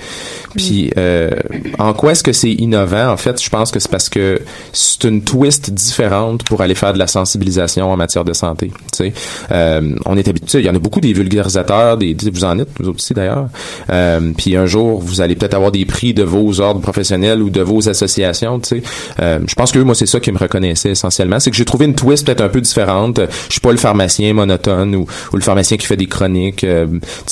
Puis euh, en quoi est-ce que c'est innovant? En fait, je pense que c'est parce que c'est une twist différente pour aller faire de la sensibilisation en matière de santé. Tu sais, euh, on est habitué. Il y en a beaucoup des vulgarisateurs, des vous en êtes vous aussi d'ailleurs. Euh, puis un jour, vous allez peut-être avoir des prix de vos ordres professionnels ou de vos associations. Tu sais, euh, je pense que moi c'est ça qui me reconnaissait essentiellement, c'est que j'ai trouvé une twist peut-être un peu différente. Je suis pas le pharmacien monotone ou, le pharmacien qui fait des chroniques, euh,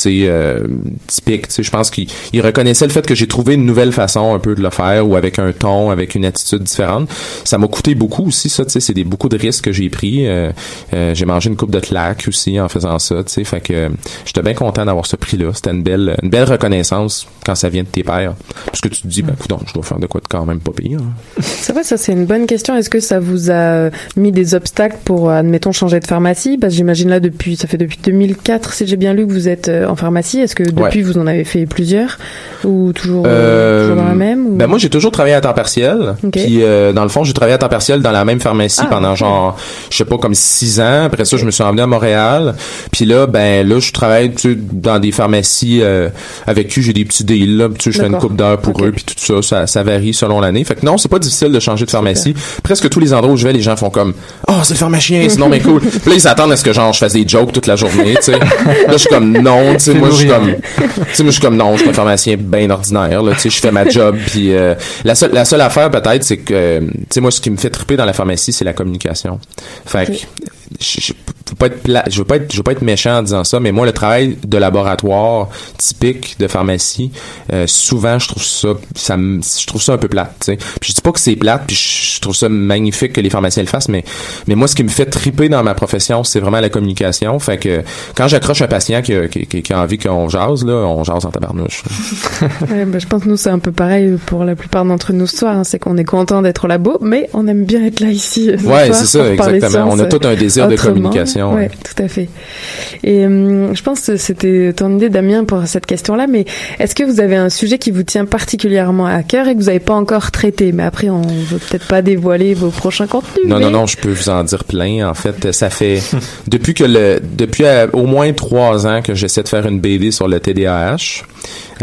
euh, typiques. Je pense qu'il il reconnaissait le fait que j'ai trouvé une nouvelle façon un peu de le faire ou avec un ton, avec une attitude différente. Ça m'a coûté beaucoup aussi, ça. C'est des beaucoup de risques que j'ai pris. Euh, euh, j'ai mangé une coupe de claques aussi en faisant ça. Fait que euh, j'étais bien content d'avoir ce prix-là. C'était une belle, une belle reconnaissance quand ça vient de tes pairs, parce que tu te dis, ben, écoute, je dois faire de quoi de quand même pas pire. hein. C'est vrai, ça c'est une bonne question. Est-ce que ça vous a mis des obstacles pour, admettons, changé de pharmacie Parce que j'imagine là depuis, ça fait depuis 2004, si j'ai bien lu, que vous êtes euh, en pharmacie. Est-ce que depuis Ouais. vous en avez fait plusieurs ou toujours, euh, toujours dans la même ou- Ben moi j'ai toujours travaillé à temps partiel. Puis euh, dans le fond j'ai travaillé à temps partiel dans la même pharmacie Ah, pendant ok. genre je sais pas comme six ans. Après ça je me suis emmené à Montréal. Puis là ben là je travaille tu sais, dans des pharmacies euh, avec qui j'ai des petits deals là. Tu sais je fais une coupe d'heures pour eux puis tout ça, ça ça varie selon l'année. Fait que non c'est pas difficile de changer de pharmacie. Presque tous les endroits où je vais les gens font comme oh c'est le pharmacien sinon mais cool. Puis là ils s'attendent à ce que genre je fasse des jokes toute la journée. Tu sais là je suis comme non tu sais moi je suis comme tu moi, je suis comme non, je suis un pharmacien bien ordinaire, là. Tu sais, je fais ma job, puis euh, la seule, la seule affaire peut-être, c'est que, euh, tu sais, moi, ce qui me fait triper dans la pharmacie, c'est la communication. Fait que, je, je, veux pas être pla- je veux pas être, je veux pas être méchant en disant ça, mais moi, le travail de laboratoire typique de pharmacie, euh, souvent, je trouve ça, je trouve ça un peu plate, tu sais. Puis je dis pas que c'est plate, puis je, je trouve ça magnifique que les pharmaciens le fassent, mais, mais moi, ce qui me fait triper dans ma profession, c'est vraiment la communication. Fait que quand j'accroche un patient qui a, qui, qui- a envie qu'on jase, là, on jase en tabarnouche. (laughs) Ouais, bah, je pense que nous c'est un peu pareil pour la plupart d'entre nous ce soir. hein. C'est qu'on est content d'être au labo, mais on aime bien être là ici. Ouais, c'est ça, exactement. On a tout un désir de communication, ouais. tout à fait. Et hum, je pense que c'était ton idée, Damien, pour cette question-là. Mais est-ce que vous avez un sujet qui vous tient particulièrement à cœur et que vous n'avez pas encore traité? Mais après, on veut peut-être pas dévoiler vos prochains contenus. Non, mais- non, non, je peux vous en dire plein. En fait, ça fait (laughs) depuis que le depuis euh, au moins trois ans que j'essaie de faire une BD sur le TDAH,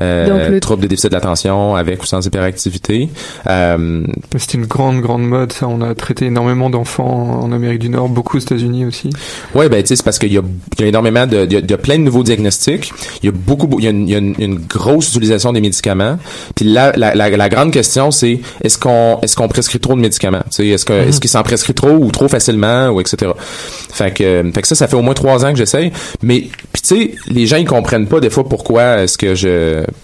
euh, Donc, le- trouble des déficits de l'attention avec ou sans hyperactivité. Euh, C'était une grande, grande mode, ça. On a traité énormément d'enfants en Amérique du Nord, beaucoup aux États-Unis aussi. Ouais, ben tu sais, c'est parce qu'il y a, il y a énormément de, il y a, il y a plein de nouveaux diagnostics. Il y a beaucoup, il y a une, il y a une, une grosse utilisation des médicaments. Puis là, la, la, la grande question, c'est est-ce qu'on, est-ce qu'on prescrit trop de médicaments? Tu sais, est-ce que, est-ce qu'il s'en prescrit trop ou trop facilement ou etc. Fait que, fait que ça, ça fait au moins trois ans que j'essaye. Mais puis tu sais, les gens ils comprennent pas des fois pourquoi est-ce que je,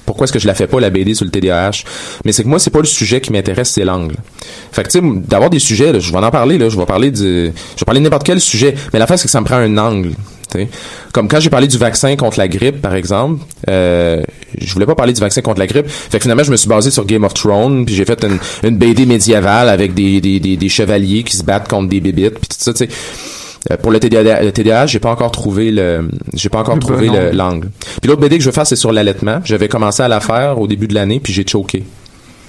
pourquoi est-ce que je la fais pas la BD sur le TDAH. Mais c'est que moi, c'est pas le sujet qui m'intéresse, c'est l'angle. Fait d'avoir des sujets, je vais en parler là, je vais parler du, je vais parler de n'importe quel sujet. Mais l'affaire c'est que ça me prend un angle. Comme quand j'ai parlé du vaccin contre la grippe, par exemple, euh, je voulais pas parler du vaccin contre la grippe. Fait que finalement, je me suis basé sur Game of Thrones, puis j'ai fait une, BD médiévale avec des, chevaliers qui se battent contre des bébites. Euh, pour le TDAH, le TDAH, j'ai pas encore trouvé le, j'ai pas encore trouvé l'angle. Puis l'autre BD que je veux faire, c'est sur l'allaitement. J'avais commencé à la faire au début de l'année, puis j'ai choqué.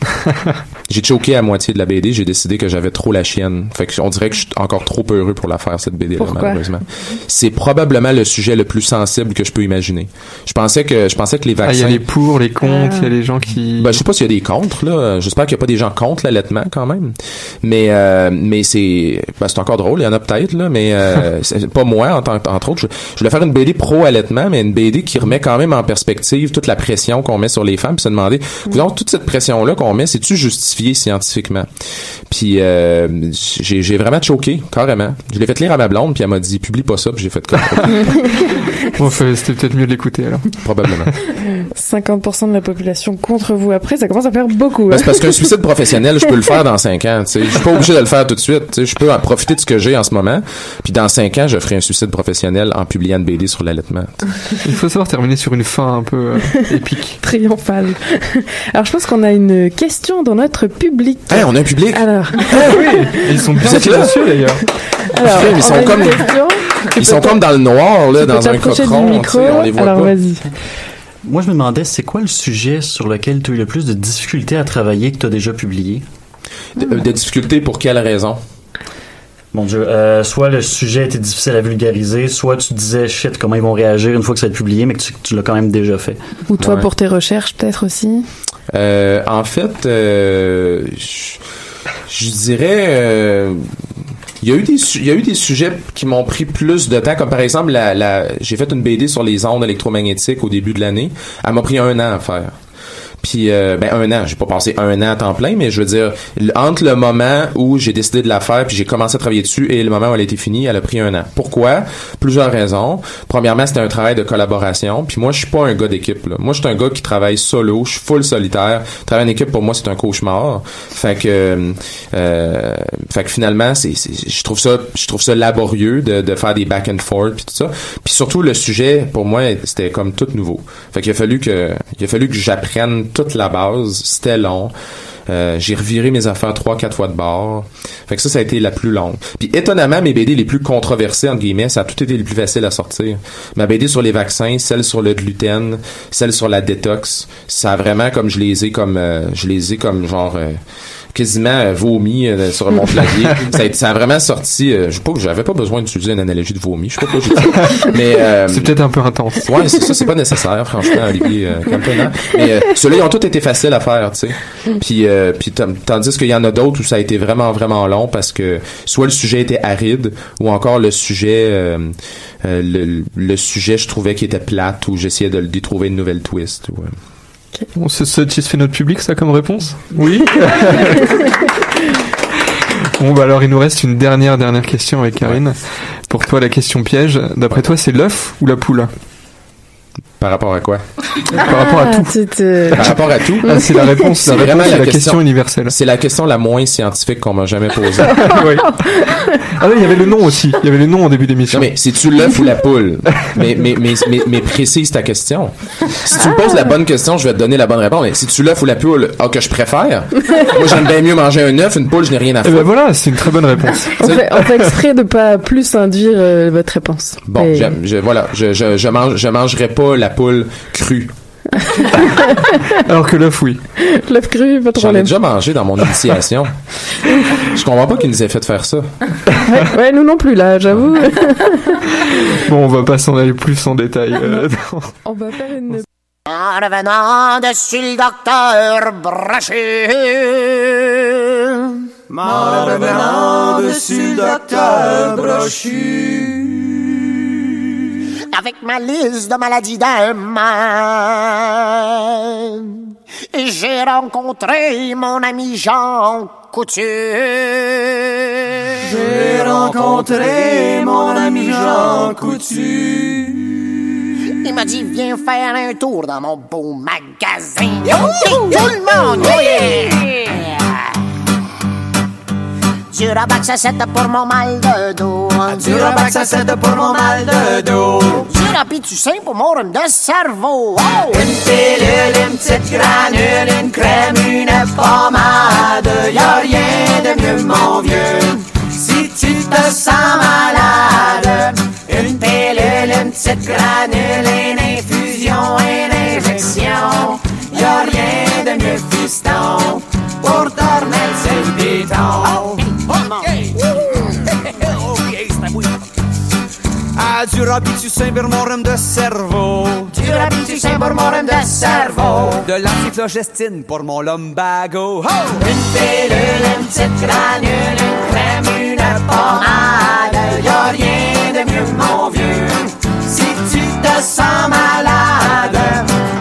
(laughs) j'ai choqué à moitié de la BD. J'ai décidé que j'avais trop la chienne. Fait que on dirait que je suis encore trop heureux pour la faire cette BD là Pourquoi? malheureusement. C'est probablement le sujet le plus sensible que je peux imaginer. Je pensais que je pensais que les Ah, il y vaccins. a les pour, les contre, il y a les gens qui... Ben, je sais pas s'il y a des contre là. J'espère qu'il y a pas des gens contre l'allaitement quand même. Mais euh, mais c'est ben, c'est encore drôle. Il y en a peut-être là, mais euh, (laughs) c'est pas moi en tant entre autres. Je, je voulais faire une BD pro allaitement, mais une BD qui remet quand même en perspective toute la pression qu'on met sur les femmes, puis se demander, donc toute cette pression là qu'on met, c'est-tu justifié scientifiquement? Puis euh, j'ai vraiment choqué carrément. Je l'ai fait lire à ma blonde, puis elle m'a dit publie pas ça, puis j'ai fait comme Bon, (laughs) c'était peut-être mieux de l'écouter alors. probablement. 50% de la population contre vous après, ça commence à faire beaucoup. Ben, hein. c'est parce qu'un suicide professionnel, je peux le faire dans cinq ans. tu sais. Je suis pas obligé de le faire tout de suite. tu sais. Je peux en profiter de ce que j'ai en ce moment. Puis dans cinq ans, je ferai un suicide professionnel en publiant une BD sur l'allaitement. Il faut savoir terminer sur une fin un peu euh, épique. (laughs) Triomphale. Alors je pense qu'on a une question dans notre public. Hey, on a un public. Alors. (laughs) Ils sont bien silencieux d'ailleurs. Alors, Ils on sont comme- Ils sont comme dans le noir, là, tu dans un t'approcher du micro. on les voit Alors vas-y. Moi, je me demandais, c'est quoi le sujet sur lequel tu as eu le plus de difficultés à travailler que tu as déjà publié? De, de difficultés pour quelle raison? Mon Dieu, euh, soit le sujet était difficile à vulgariser, soit tu disais shit, comment ils vont réagir une fois que ça va être publié, mais que tu, tu l'as quand même déjà fait. Ou toi Ouais. pour tes recherches peut-être aussi? Euh, en fait, euh, je, dirais, euh, il y a eu des, sujets qui m'ont pris plus de temps, comme par exemple, la, j'ai fait une BD sur les ondes électromagnétiques au début de l'année. Elle m'a pris un an à faire. Puis euh, ben un an, j'ai pas passé un an à temps plein, mais je veux dire entre le moment où j'ai décidé de la faire puis j'ai commencé à travailler dessus et le moment où elle été finie, elle a pris un an. Pourquoi? Plusieurs raisons. Premièrement, c'était un travail de collaboration. Puis moi, je suis pas un gars d'équipe. Moi, je suis un gars qui travaille solo. Je suis full solitaire. Travailler en équipe pour moi, c'est un cauchemar. Fait que, euh, fait que finalement, c'est- je trouve ça, je trouve ça laborieux de, de faire des back and forth puis tout ça. Puis surtout le sujet, pour moi, c'était comme tout nouveau. Fait qu'il a fallu que, il a fallu que j'apprenne toute la base. C'était long. Euh, j'ai reviré mes affaires trois, quatre fois de bord. Fait que ça, ça a été la plus longue. Puis étonnamment, mes BD les plus controversées, entre guillemets, ça a tout été les plus faciles à sortir. Ma BD sur les vaccins, celle sur le gluten, celle sur la détox, ça a vraiment comme je les ai comme euh, je les ai comme genre euh, quasiment euh, vomi euh, sur mon clavier. (laughs) ça, a, ça a vraiment sorti. Euh, je sais pas, j'avais pas besoin d'utiliser une analogie de vomi. Je sais pas pourquoi j'ai. Mais euh, C'est peut-être un peu intense. Ouais, c'est ça, c'est pas nécessaire, franchement, Olivier euh, Campana. Mais euh, ceux-là, ils ont tous été faciles à faire, tu sais. Puis, euh, puis tandis qu'il y en a d'autres où ça a été vraiment, vraiment long parce que soit le sujet était aride ou encore le sujet, euh, euh, le, le sujet, je trouvais qu'il était plate ou j'essayais de d'y trouver une nouvelle twist. ou, On se satisfait notre public, ça, comme réponse Oui. (laughs) Bon, bah alors, il nous reste une dernière, dernière question avec Karine. Pour toi, la question piège, d'après toi, c'est l'œuf ou la poule? Par rapport à quoi? Par rapport à tout. Par rapport à tout? Ah, c'est la réponse, la réponse, vraiment c'est la question universelle. C'est la question la moins scientifique qu'on m'a jamais posée. (laughs) Oui. Ah oui, il y avait le nom aussi. Il y avait le nom en début d'émission. Non, mais c'est-tu l'œuf ou la poule? Mais, mais, mais, mais, mais précise ta question. Si tu me poses la bonne question, je vais te donner la bonne réponse. Mais si tu l'œuf ou la poule, ah, que je préfère? Moi, j'aime bien mieux manger un œuf, une poule, je n'ai rien à Eh faire. ben voilà, c'est une très bonne réponse. On fait, on fait exprès de pas plus induire euh, votre réponse. Bon, Et- je, voilà, je, je, je, mange, je mangerai pas la poule crue. (laughs) Alors que l'œuf, oui. L'œuf cru, pas de J'en ai problème. déjà mangé dans mon initiation. je comprends pas qu'ils nous aient fait faire ça. Ouais, ouais, nous non plus, là, j'avoue. (laughs) Bon, on va pas s'en aller plus en détail. euh, dans- on va faire une... En revenant dessus le docteur Brochu. En revenant dessus le docteur Brochu. Avec ma liste de maladies main. J'ai rencontré mon ami Jean Coutu. J'ai rencontré mon ami Jean Coutu. Il m'a dit, viens faire un tour dans mon beau magasin. Tout le monde, yeah! 7 pour mon mal de dos. À 7 pour mon mal de dos. Du Rapitussin pour mon rhume de cerveau. Oh! Une pilule, une petite granule, une crème, une pommade. Y'a rien de mieux, mon vieux. Si tu te sens malade, une pilule, une petite granule, une infusion, une injection. Y'a rien de mieux, fiston, pour remettre sur le béton. Ah, du Robitussin pour mon rhume de cerveau. Du Robitussin pour mon rhume de cerveau. De l'antiflogestine pour mon lumbago. Oh! Une pilule, une petite granule, une crème, une pommade. Y'a rien de mieux, mon vieux. Si tu te sens malade,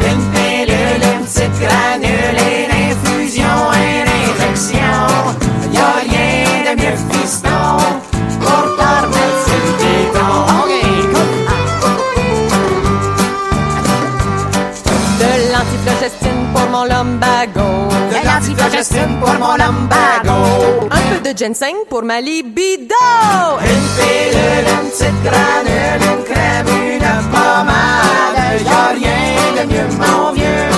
une pilule, une petite granule, pour mon lumbago. Un peu de ginseng pour ma libido. Une pilule, une petite granule, une crème, une pommade. Y'a rien de mieux, mon vieux.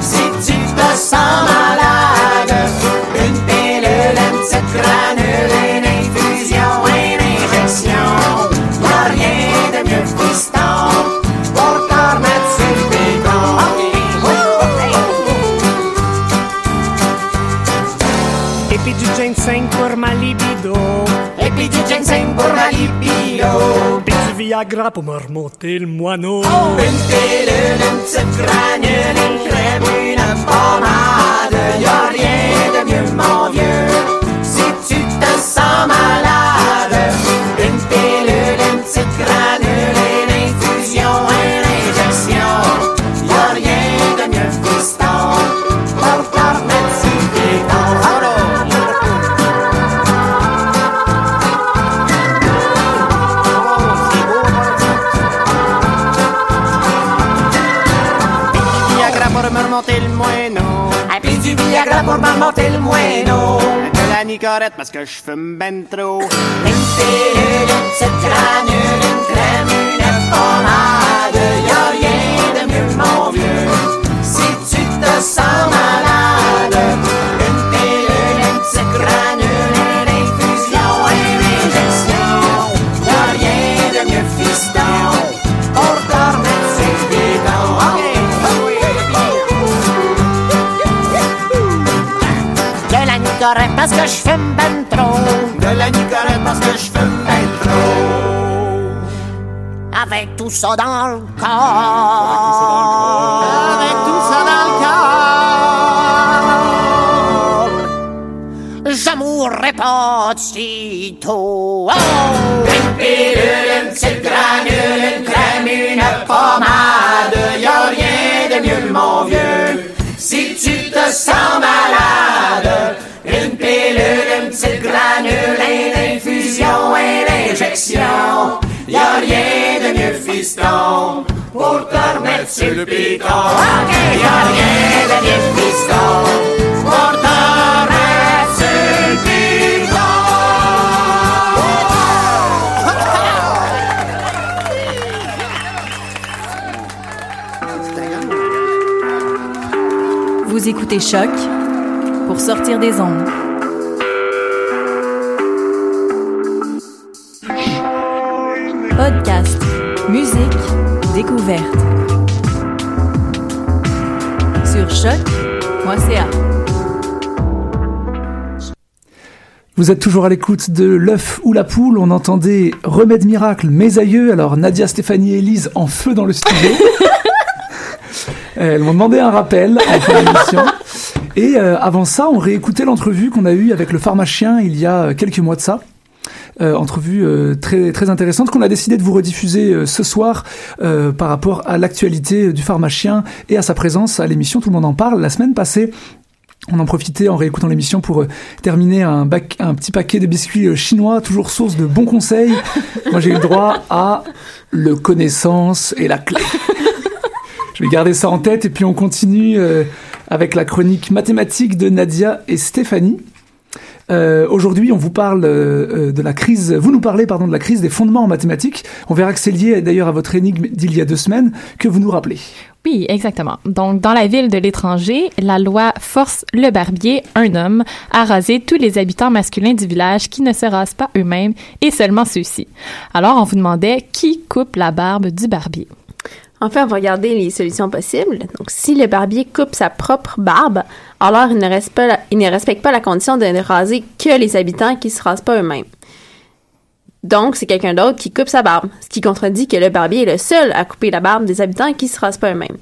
Si tu te sens malade, une pilule, une petite granule, Du Viagra pour me remonter le moineau. Une pilule, une petite granule, une crème, une pommade. Y'a rien de mieux, pour me remonter le moineau. De la nicorette parce que je fume ben trop. Une pilule, une petite granule, une crème, une pommade. Parce que je fume ben trop. De la Nicorette parce que je fume ben trop. Avec tout ça dans le corps. Avec tout ça dans le corps. Je mourrai pas de sitôt. Oh! Une pilule, une petite granule, une crème, une pommade. Y'a rien de mieux, mon vieux. Injection. Y'a rien de mieux, fiston, pour te remettre sur le piton. Y'a rien de mieux, fiston, pour te remettre sur le Vous écoutez Choc pour sortir des ondes. Podcast, musique, découverte. Sur choc.ca. Vous êtes toujours à l'écoute de l'œuf ou la poule. On entendait Remède miracle, mes aïeux. Alors Nadia, Stéphanie et Elise en feu dans le studio. (laughs) Elles m'ont demandé un rappel en fin d'émission. Et euh, avant ça, on réécoutait l'entrevue qu'on a eue avec le pharmacien il y a quelques mois de ça. Euh, entrevue euh, très très intéressante qu'on a décidé de vous rediffuser euh, ce soir euh, par rapport à l'actualité du pharmacien et à sa présence à l'émission Tout le monde en parle la semaine passée. On en profitait en réécoutant l'émission pour euh, terminer un, bac- un petit paquet de biscuits chinois, toujours source de bons conseils. (laughs) Moi, j'ai eu le droit à le connaissance et la clé. Je vais garder ça en tête et puis on continue avec la chronique mathématique de Nadia et Stéphanie. Euh, Aujourd'hui, on vous parle euh, euh, de la crise. Vous nous parlez, pardon, de la crise des fondements en mathématiques. On verra que c'est lié d'ailleurs à votre énigme d'il y a deux semaines que vous nous rappelez? Oui, exactement. Donc, dans la ville de l'étranger, la loi force le barbier, un homme, à raser tous les habitants masculins du village qui ne se rasent pas eux-mêmes et seulement ceux-ci. Alors, on vous demandait qui coupe la barbe du barbier. En fait, on va regarder les solutions possibles. Donc, si le barbier coupe sa propre barbe, alors il ne, il ne respecte pas la condition de ne raser que les habitants qui se rasent pas eux-mêmes. Donc, c'est quelqu'un d'autre qui coupe sa barbe, ce qui contredit que le barbier est le seul à couper la barbe des habitants qui se rasent pas eux-mêmes.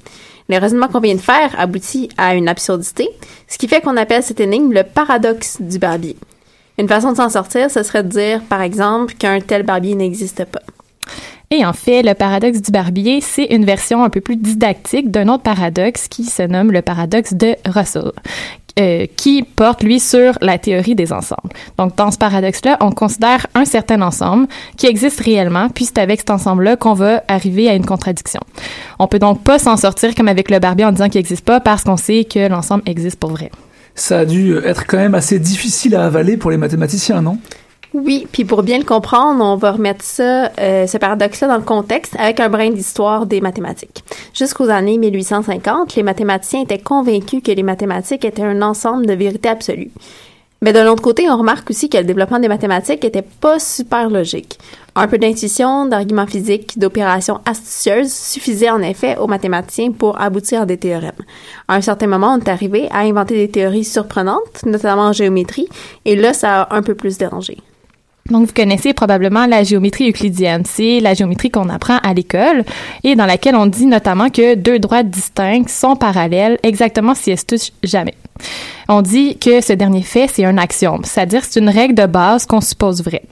Le raisonnement qu'on vient de faire aboutit à une absurdité, ce qui fait qu'on appelle cette énigme le paradoxe du barbier. Une façon de s'en sortir, ce serait de dire, par exemple, qu'un tel barbier n'existe pas. Et en fait, le paradoxe du barbier, c'est une version un peu plus didactique d'un autre paradoxe qui se nomme le paradoxe de Russell, euh, qui porte, lui, sur la théorie des ensembles. Donc, dans ce paradoxe-là, on considère un certain ensemble qui existe réellement, puis c'est avec cet ensemble-là qu'on va arriver à une contradiction. On peut donc pas s'en sortir comme avec le barbier en disant qu'il n'existe pas parce qu'on sait que l'ensemble existe pour vrai. Ça a dû être quand même assez difficile à avaler pour les mathématiciens, non? Oui, puis pour bien le comprendre, on va remettre ça, euh, ce paradoxe-là dans le contexte avec un brin d'histoire des mathématiques. Jusqu'aux années 1850, les mathématiciens étaient convaincus que les mathématiques étaient un ensemble de vérités absolues. Mais d'un autre côté, on remarque aussi que le développement des mathématiques était pas super logique. Un peu d'intuition, d'arguments physiques, d'opérations astucieuses suffisait en effet aux mathématiciens pour aboutir à des théorèmes. À un certain moment, on est arrivé à inventer des théories surprenantes, notamment en géométrie, et là, ça a un peu plus dérangé. Donc, vous connaissez probablement la géométrie euclidienne. C'est la géométrie qu'on apprend à l'école et dans laquelle on dit notamment que deux droites distinctes sont parallèles exactement si elles touchent jamais. On dit que ce dernier fait, c'est un axiome, c'est-à-dire c'est une règle de base qu'on suppose vraie.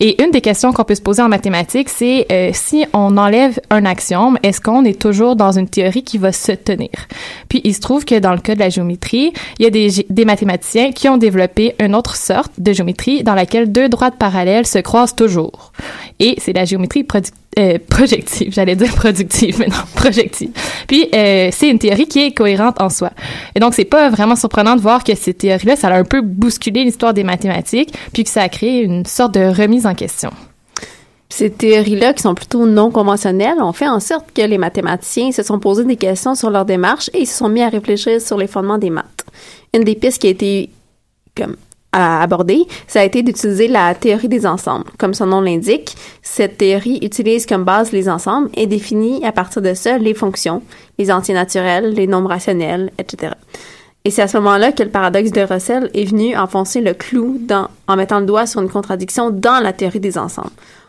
Et une des questions qu'on peut se poser en mathématiques, c'est euh, si on enlève un axiome, est-ce qu'on est toujours dans une théorie qui va se tenir? Puis il se trouve que dans le cas de la géométrie, il y a des, mathématiciens qui ont développé une autre sorte de géométrie dans laquelle deux droites parallèles se croisent toujours. Et c'est la géométrie euh, projective, j'allais dire productive, mais non, (laughs) projective. Puis euh, c'est une théorie qui est cohérente en soi. Et donc c'est pas vraiment surprenant de voir que cette théorie-là, ça a un peu bousculé l'histoire des mathématiques, puis que ça a créé une sorte de remise en question. Ces théories-là, qui sont plutôt non conventionnelles, ont fait en sorte que les mathématiciens se sont posés des questions sur leur démarche et se sont mis à réfléchir sur les fondements des maths. Une des pistes qui a été comme à ça a été d'utiliser la théorie des ensembles. Comme son nom l'indique, cette théorie utilise comme base les ensembles et définit à partir de ça les fonctions, les entiers naturels, les nombres rationnels, etc. Et c'est à ce moment-là que le paradoxe de Russell est venu enfoncer le clou dans, en mettant le doigt sur une contradiction dans la théorie des ensembles.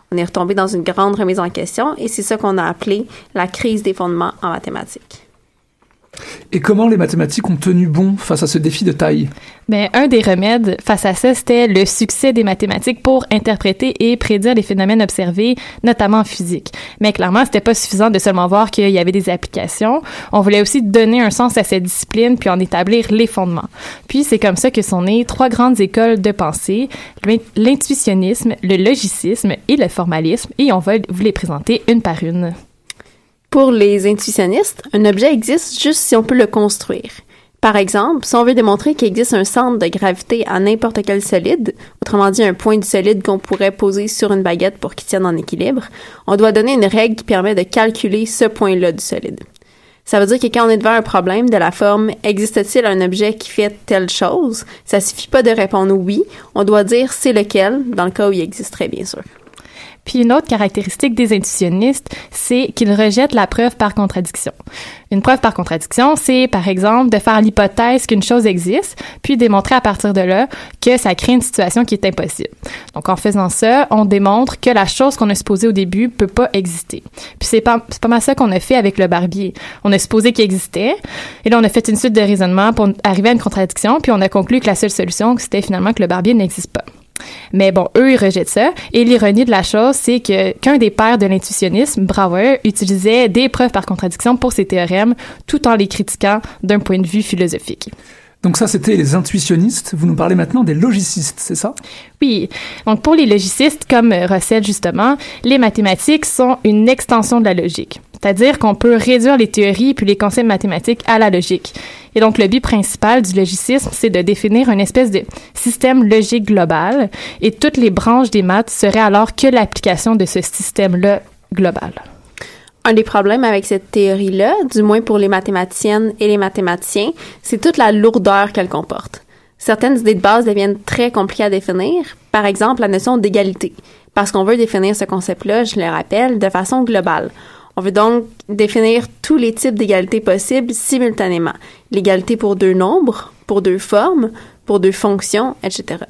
On est retombé dans une grande remise en question et c'est ça qu'on a appelé la crise des fondements en mathématiques. Et comment les mathématiques ont tenu bon face à ce défi de taille? Ben, un des remèdes face à ça, c'était le succès des mathématiques pour interpréter et prédire les phénomènes observés, notamment en physique. Mais clairement, c'était pas suffisant de seulement voir qu'il y avait des applications. On voulait aussi donner un sens à cette discipline puis en établir les fondements. Puis c'est comme ça que sont nées trois grandes écoles de pensée, l'intuitionnisme, le logicisme et le formalisme, et on va vous les présenter une par une. Pour les intuitionnistes, un objet existe juste si on peut le construire. Par exemple, si on veut démontrer qu'il existe un centre de gravité à n'importe quel solide, autrement dit un point du solide qu'on pourrait poser sur une baguette pour qu'il tienne en équilibre, on doit donner une règle qui permet de calculer ce point-là du solide. Ça veut dire que quand on est devant un problème de la forme existe-t-il un objet qui fait telle chose, ça suffit pas de répondre oui, on doit dire c'est lequel, dans le cas où il existerait bien sûr. Puis une autre caractéristique des intuitionnistes, c'est qu'ils rejettent la preuve par contradiction. Une preuve par contradiction, c'est par exemple de faire l'hypothèse qu'une chose existe, puis démontrer à partir de là que ça crée une situation qui est impossible. Donc en faisant ça, on démontre que la chose qu'on a supposée au début peut pas exister. Puis c'est pas, pas mal ça qu'on a fait avec le barbier. On a supposé qu'il existait, et là on a fait une suite de raisonnements pour arriver à une contradiction, puis on a conclu que la seule solution, c'était finalement que le barbier n'existe pas. Mais bon, eux, ils rejettent ça. Et l'ironie de la chose, c'est qu'un des pères de l'intuitionnisme, Brouwer, utilisait des preuves par contradiction pour ses théorèmes, tout en les critiquant d'un point de vue philosophique. Donc ça, c'était les intuitionnistes. Vous nous parlez maintenant des logicistes, c'est ça? Oui. Donc pour les logicistes, comme Russell justement, les mathématiques sont une extension de la logique. C'est-à-dire qu'on peut réduire les théories puis les concepts mathématiques à la logique. Et donc, le but principal du logicisme, c'est de définir une espèce de système logique global et toutes les branches des maths seraient alors que l'application de ce système-là global. Un des problèmes avec cette théorie-là, du moins pour les mathématiciennes et les mathématiciens, c'est toute la lourdeur qu'elle comporte. Certaines idées de base deviennent très compliquées à définir, par exemple la notion d'égalité, parce qu'on veut définir ce concept-là, je le rappelle, de façon globale. On veut donc définir tous les types d'égalité possibles simultanément. L'égalité pour deux nombres, pour deux formes, pour deux fonctions, etc.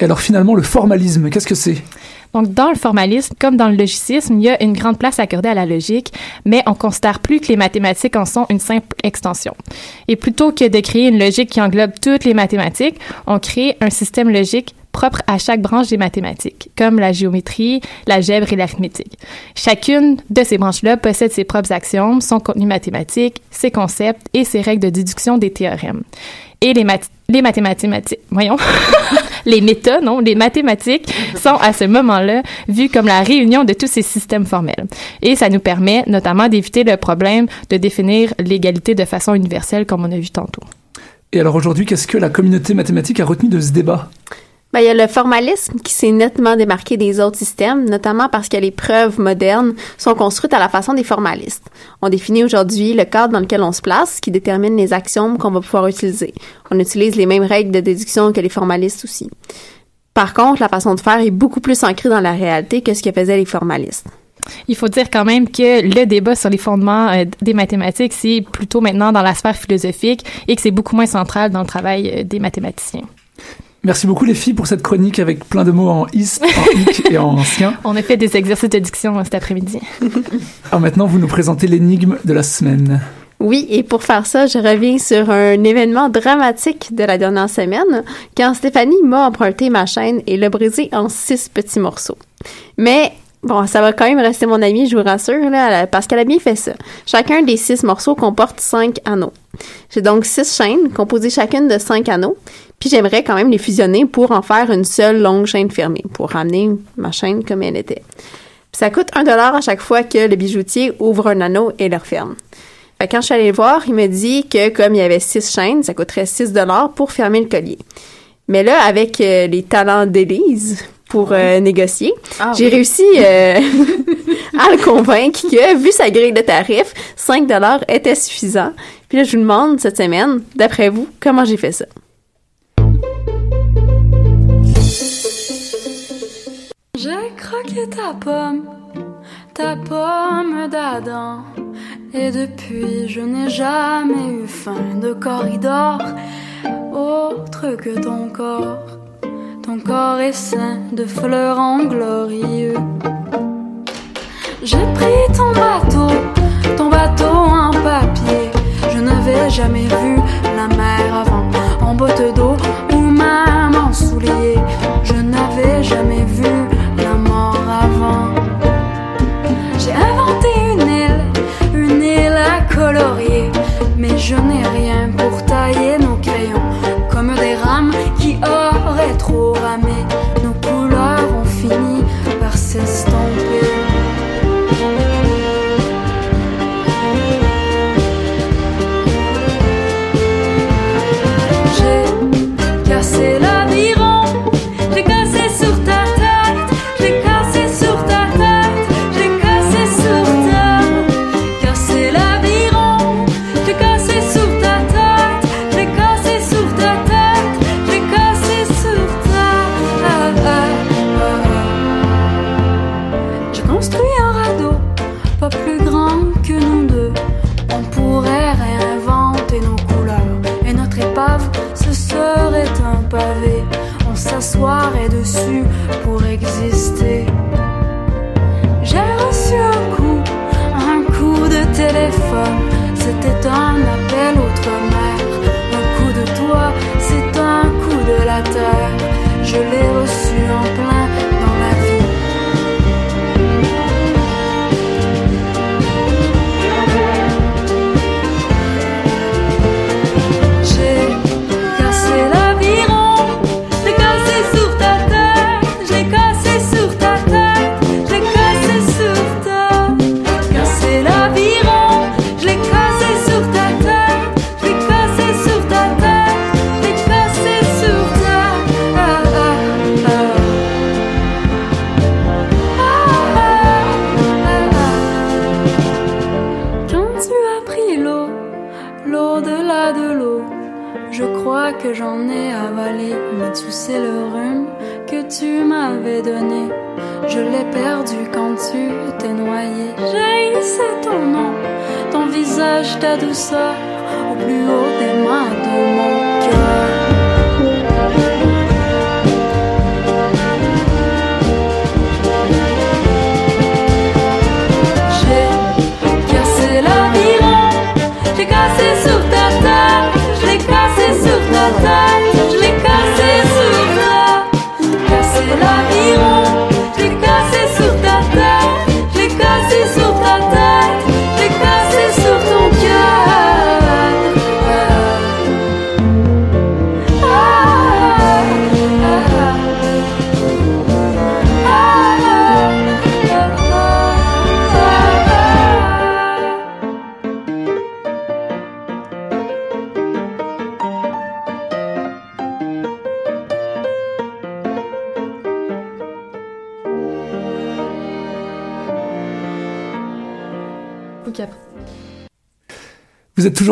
Et alors finalement, le formalisme, qu'est-ce que c'est? Donc, dans le formalisme, comme dans le logicisme, il y a une grande place accordée à la logique, mais on considère plus que les mathématiques en sont une simple extension. Et plutôt que de créer une logique qui englobe toutes les mathématiques, on crée un système logique propre à chaque branche des mathématiques, comme la géométrie, l'algèbre et l'arithmétique. Chacune de ces branches-là possède ses propres axiomes, son contenu mathématique, ses concepts et ses règles de déduction des théorèmes. Et les, les mathématiques, voyons, (laughs) les méta, non, les mathématiques sont à ce moment-là vues comme la réunion de tous ces systèmes formels. Et ça nous permet notamment d'éviter le problème de définir l'égalité de façon universelle, comme on a vu tantôt. Et alors aujourd'hui, qu'est-ce que la communauté mathématique a retenu de ce débat? Ben, il y a le formalisme qui s'est nettement démarqué des autres systèmes, notamment parce que les preuves modernes sont construites à la façon des formalistes. On définit aujourd'hui le cadre dans lequel on se place, qui détermine les axiomes qu'on va pouvoir utiliser. On utilise les mêmes règles de déduction que les formalistes aussi. Par contre, la façon de faire est beaucoup plus ancrée dans la réalité que ce que faisaient les formalistes. Il faut dire quand même que le débat sur les fondements euh, des mathématiques, c'est plutôt maintenant dans la sphère philosophique et que c'est beaucoup moins central dans le travail euh, des mathématiciens. Merci beaucoup les filles pour cette chronique avec plein de mots en is, en hic et en ancien. (laughs) On a fait des exercices de diction cet après-midi. (laughs) Alors maintenant, vous nous présentez l'énigme de la semaine. Oui, et pour faire ça, je reviens sur un événement dramatique de la dernière semaine, quand Stéphanie m'a emprunté ma chaîne et l'a brisé en six petits morceaux. Mais Bon, ça va quand même rester mon ami, je vous rassure, là, parce qu'elle a bien fait ça. Chacun des six morceaux comporte cinq anneaux. J'ai donc six chaînes, composées chacune de cinq anneaux, puis j'aimerais quand même les fusionner pour en faire une seule longue chaîne fermée, pour ramener ma chaîne comme elle était. Puis ça coûte un dollar à chaque fois que le bijoutier ouvre un anneau et le referme. Fait quand je suis allée le voir, il me dit que comme il y avait six chaînes, ça coûterait 6 dollars pour fermer le collier. Mais là, avec euh, les talents d'Élise, pour euh, négocier. Ah J'ai oui. réussi euh, (laughs) à le convaincre que, vu sa grille de tarifs, 5 dollars était suffisant. Puis là, je vous demande cette semaine, d'après vous, comment j'ai fait ça? J'ai croqué ta pomme, ta pomme d'Adam. Et depuis, je n'ai jamais eu faim de corridor autre que ton corps. Ton corps est sain de fleurons glorieux. J'ai pris ton bateau, ton bateau en papier. Je n'avais jamais vu la mer avant, en botte d'eau ou même en souliers. Je n'avais jamais je n'ai rien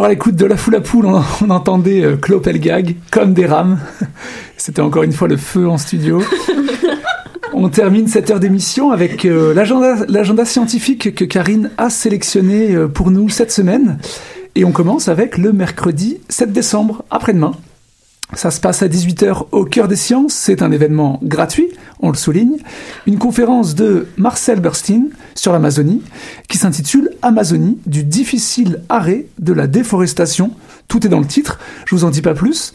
toujours à l'écoute de La Foule à Poule, on, on entendait euh, Claude Pelgag comme des rames. (laughs) C'était encore une fois le feu en studio. (laughs) On termine cette heure d'émission avec euh, l'agenda l'agenda scientifique que Karine a sélectionné euh, pour nous cette semaine. Et on commence avec le mercredi 7 décembre, après-demain. Ça se passe à 18h au cœur des sciences. C'est un événement gratuit, on le souligne. Une conférence de Marcel Burstein sur l'Amazonie qui s'intitule Amazonie, du difficile arrêt de la déforestation. Tout est dans le titre, je vous en dis pas plus.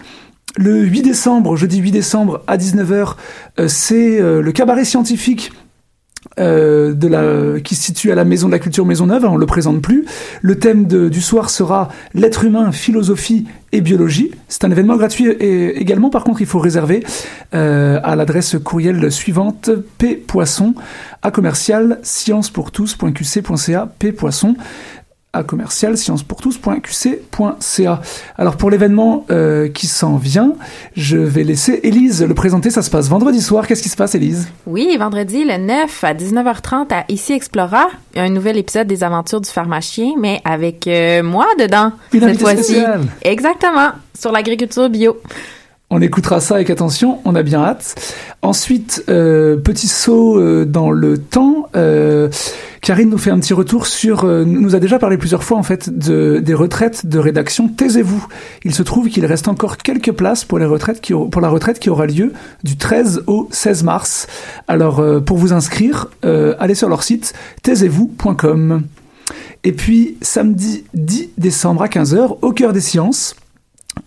Le 8 décembre, jeudi 8 décembre à 19h, euh, c'est euh, le cabaret scientifique euh, de la, qui se situe à la Maison de la Culture Maisonneuve, on le présente plus. Le thème de- du soir sera l'être humain, philosophie et biologie. C'est un événement gratuit et également, par contre, il faut réserver euh, à l'adresse courriel suivante ppoisson à commercial sciencepourtous.qc.ca ppoisson à commercial sciencepourtous.qc.ca. Alors pour l'événement euh, qui s'en vient, je vais laisser Élise le présenter. Ça se passe vendredi soir. Qu'est-ce qui se passe, Élise? Oui, vendredi le 9 à 19h30 à Ici Explora, un nouvel épisode des aventures du pharmacien, mais avec euh, moi dedans Une cette fois-ci. Exactement, sur l'agriculture bio. On écoutera ça avec attention, on a bien hâte. Ensuite, euh, petit saut euh, dans le temps. euh, Karine nous fait un petit retour sur, euh, nous a déjà parlé plusieurs fois en fait de, des retraites de rédaction. Taisez-vous. Il se trouve qu'il reste encore quelques places pour les retraites qui, pour la retraite qui aura lieu du 13 au 16 mars. Alors pour vous inscrire, allez sur leur site taisez-vous.com. Et puis samedi 10 décembre à 15h, au cœur des sciences,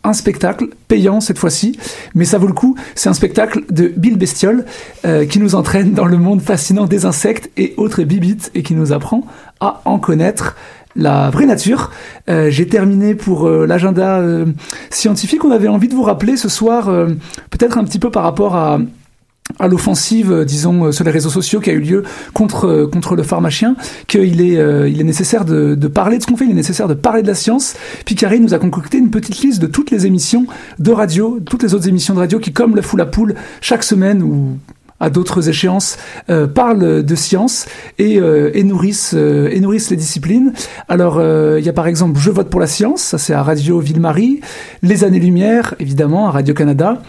un spectacle payant cette fois-ci, mais ça vaut le coup. C'est un spectacle de Bill Bestiole euh, qui nous entraîne dans le monde fascinant des insectes et autres bibites et qui nous apprend à en connaître la vraie nature. Euh, J'ai terminé pour euh, l'agenda scientifique. On avait envie de vous rappeler ce soir, peut-être un petit peu par rapport à à l'offensive, euh, disons, euh, sur les réseaux sociaux qui a eu lieu contre, euh, contre le pharmacien, qu'il est, euh, il est nécessaire de, de parler de ce qu'on fait, il est nécessaire de parler de la science. Puis Karine nous a concocté une petite liste de toutes les émissions de radio, toutes les autres émissions de radio qui, comme le Fou la Poule, chaque semaine ou à d'autres échéances, euh, parlent de science et, euh, et, nourrissent, euh, et nourrissent les disciplines. Alors, il y a par exemple Je vote pour la science, ça c'est à Radio Ville-Marie, Les Années-Lumière, évidemment, à Radio-Canada,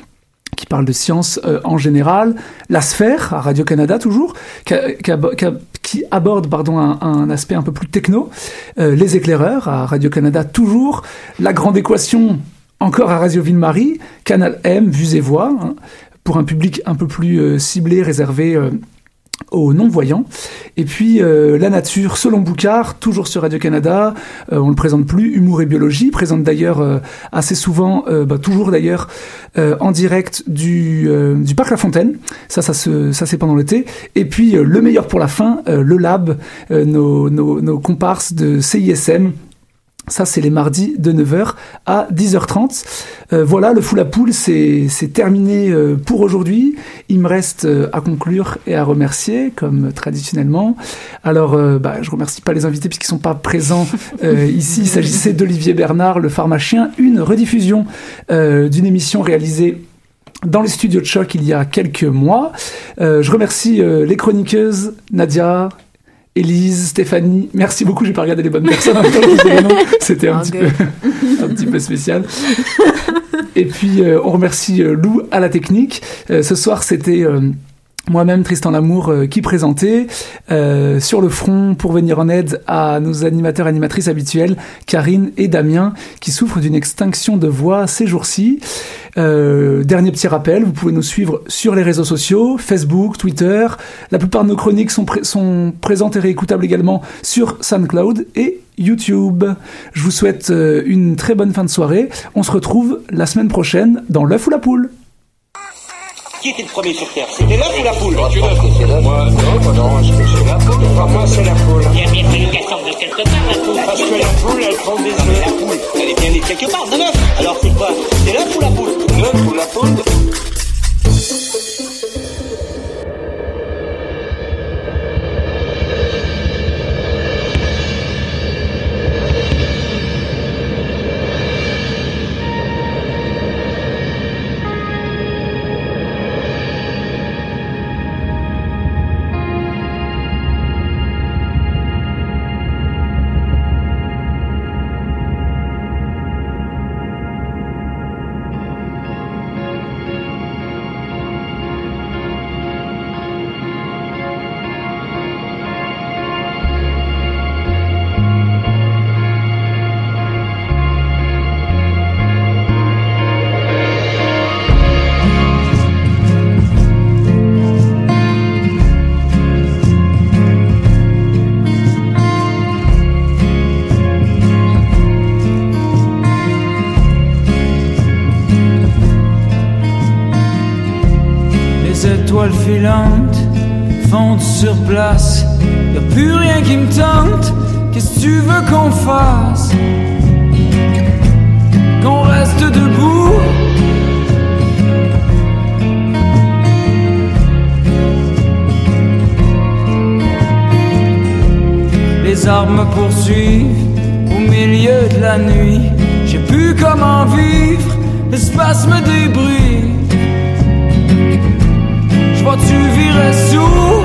qui parle de science euh, en général, La Sphère, à Radio-Canada toujours, qui, aborde pardon, un, aspect un peu plus techno, euh, Les Éclaireurs, à Radio-Canada toujours, La Grande Équation, encore à Radio Ville-Marie, Canal M, Vues et Voix, hein, pour un public un peu plus euh, ciblé, réservé aux non-voyants. Et puis euh, La Nature selon Boucard, toujours sur Radio-Canada, euh, on le présente plus, Humour et Biologie, présente d'ailleurs euh, assez souvent, bah, toujours d'ailleurs, en direct du, du Parc La Fontaine. Ça, ça, se, ça c'est pendant l'été. Et puis Le Meilleur pour la fin, Le Lab, nos, nos comparses de CISM, ça, c'est les mardis de 9h à 10h30. Euh, voilà, le fou la poule, c'est c'est terminé euh, pour aujourd'hui. Il me reste euh, à conclure et à remercier, comme traditionnellement. Alors, euh, bah, je remercie pas les invités puisqu'ils sont pas présents (laughs) euh, ici. Il s'agissait d'Olivier Bernard, le pharmacien, une rediffusion euh, d'une émission réalisée dans les studios de choc il y a quelques mois. Euh, je remercie euh, les chroniqueuses Nadia, Élise, Stéphanie, merci beaucoup, j'ai pas regardé les bonnes personnes. (laughs) C'était un, Oh, petit good. peu, (laughs) un petit peu spécial. Et puis euh, on remercie euh, Lou à la technique. Euh, ce soir c'était moi-même Tristan Lamour euh, qui présentait euh, sur le front pour venir en aide à nos animateurs animatrices habituels Karine et Damien qui souffrent d'une extinction de voix ces jours-ci. Euh, dernier petit rappel, vous pouvez nous suivre sur les réseaux sociaux, Facebook, Twitter. La plupart de nos chroniques sont, sont présentes et réécoutables également sur SoundCloud et YouTube. Je vous souhaite une très bonne fin de soirée. On se retrouve la semaine prochaine dans l'œuf ou la poule. Qui était le premier sur Terre C'était l'œuf ou la poule Moi, non, moi, non, est-ce que c'est la poule Pour moi, c'est la poule. Il y a bien fallu qu'elle sorte de quelque part, la poule. Parce que la poule, elle prend des œufs. La poule, elle est bien née de quelque part, de l'œuf. Alors, c'est quoi? C'est l'œuf ou la poule? L'œuf ou la poule fondent sur place. Y a plus rien qui me tente. Qu'est-ce que tu veux qu'on fasse? Qu'on reste debout? Les armes me poursuivent au milieu de la nuit. J'ai plus comment vivre, l'espace me débrise. Vois-tu virer sourd?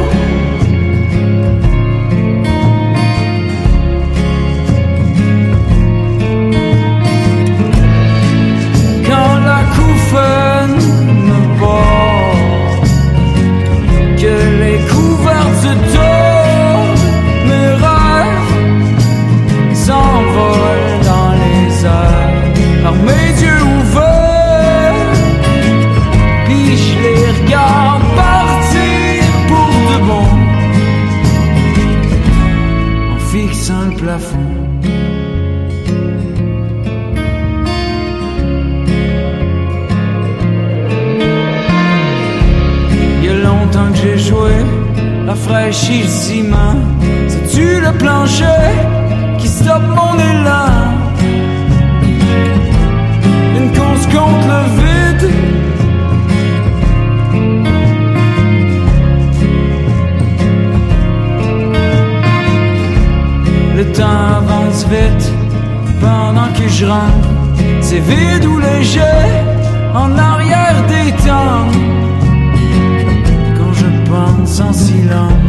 J'ai joué, rafraîchi le ciment. C'est-tu le plancher qui stoppe mon élan? Une course contre le vide. Le temps avance vite pendant que je rentre. C'est vide ou léger en arrière des temps. En silence.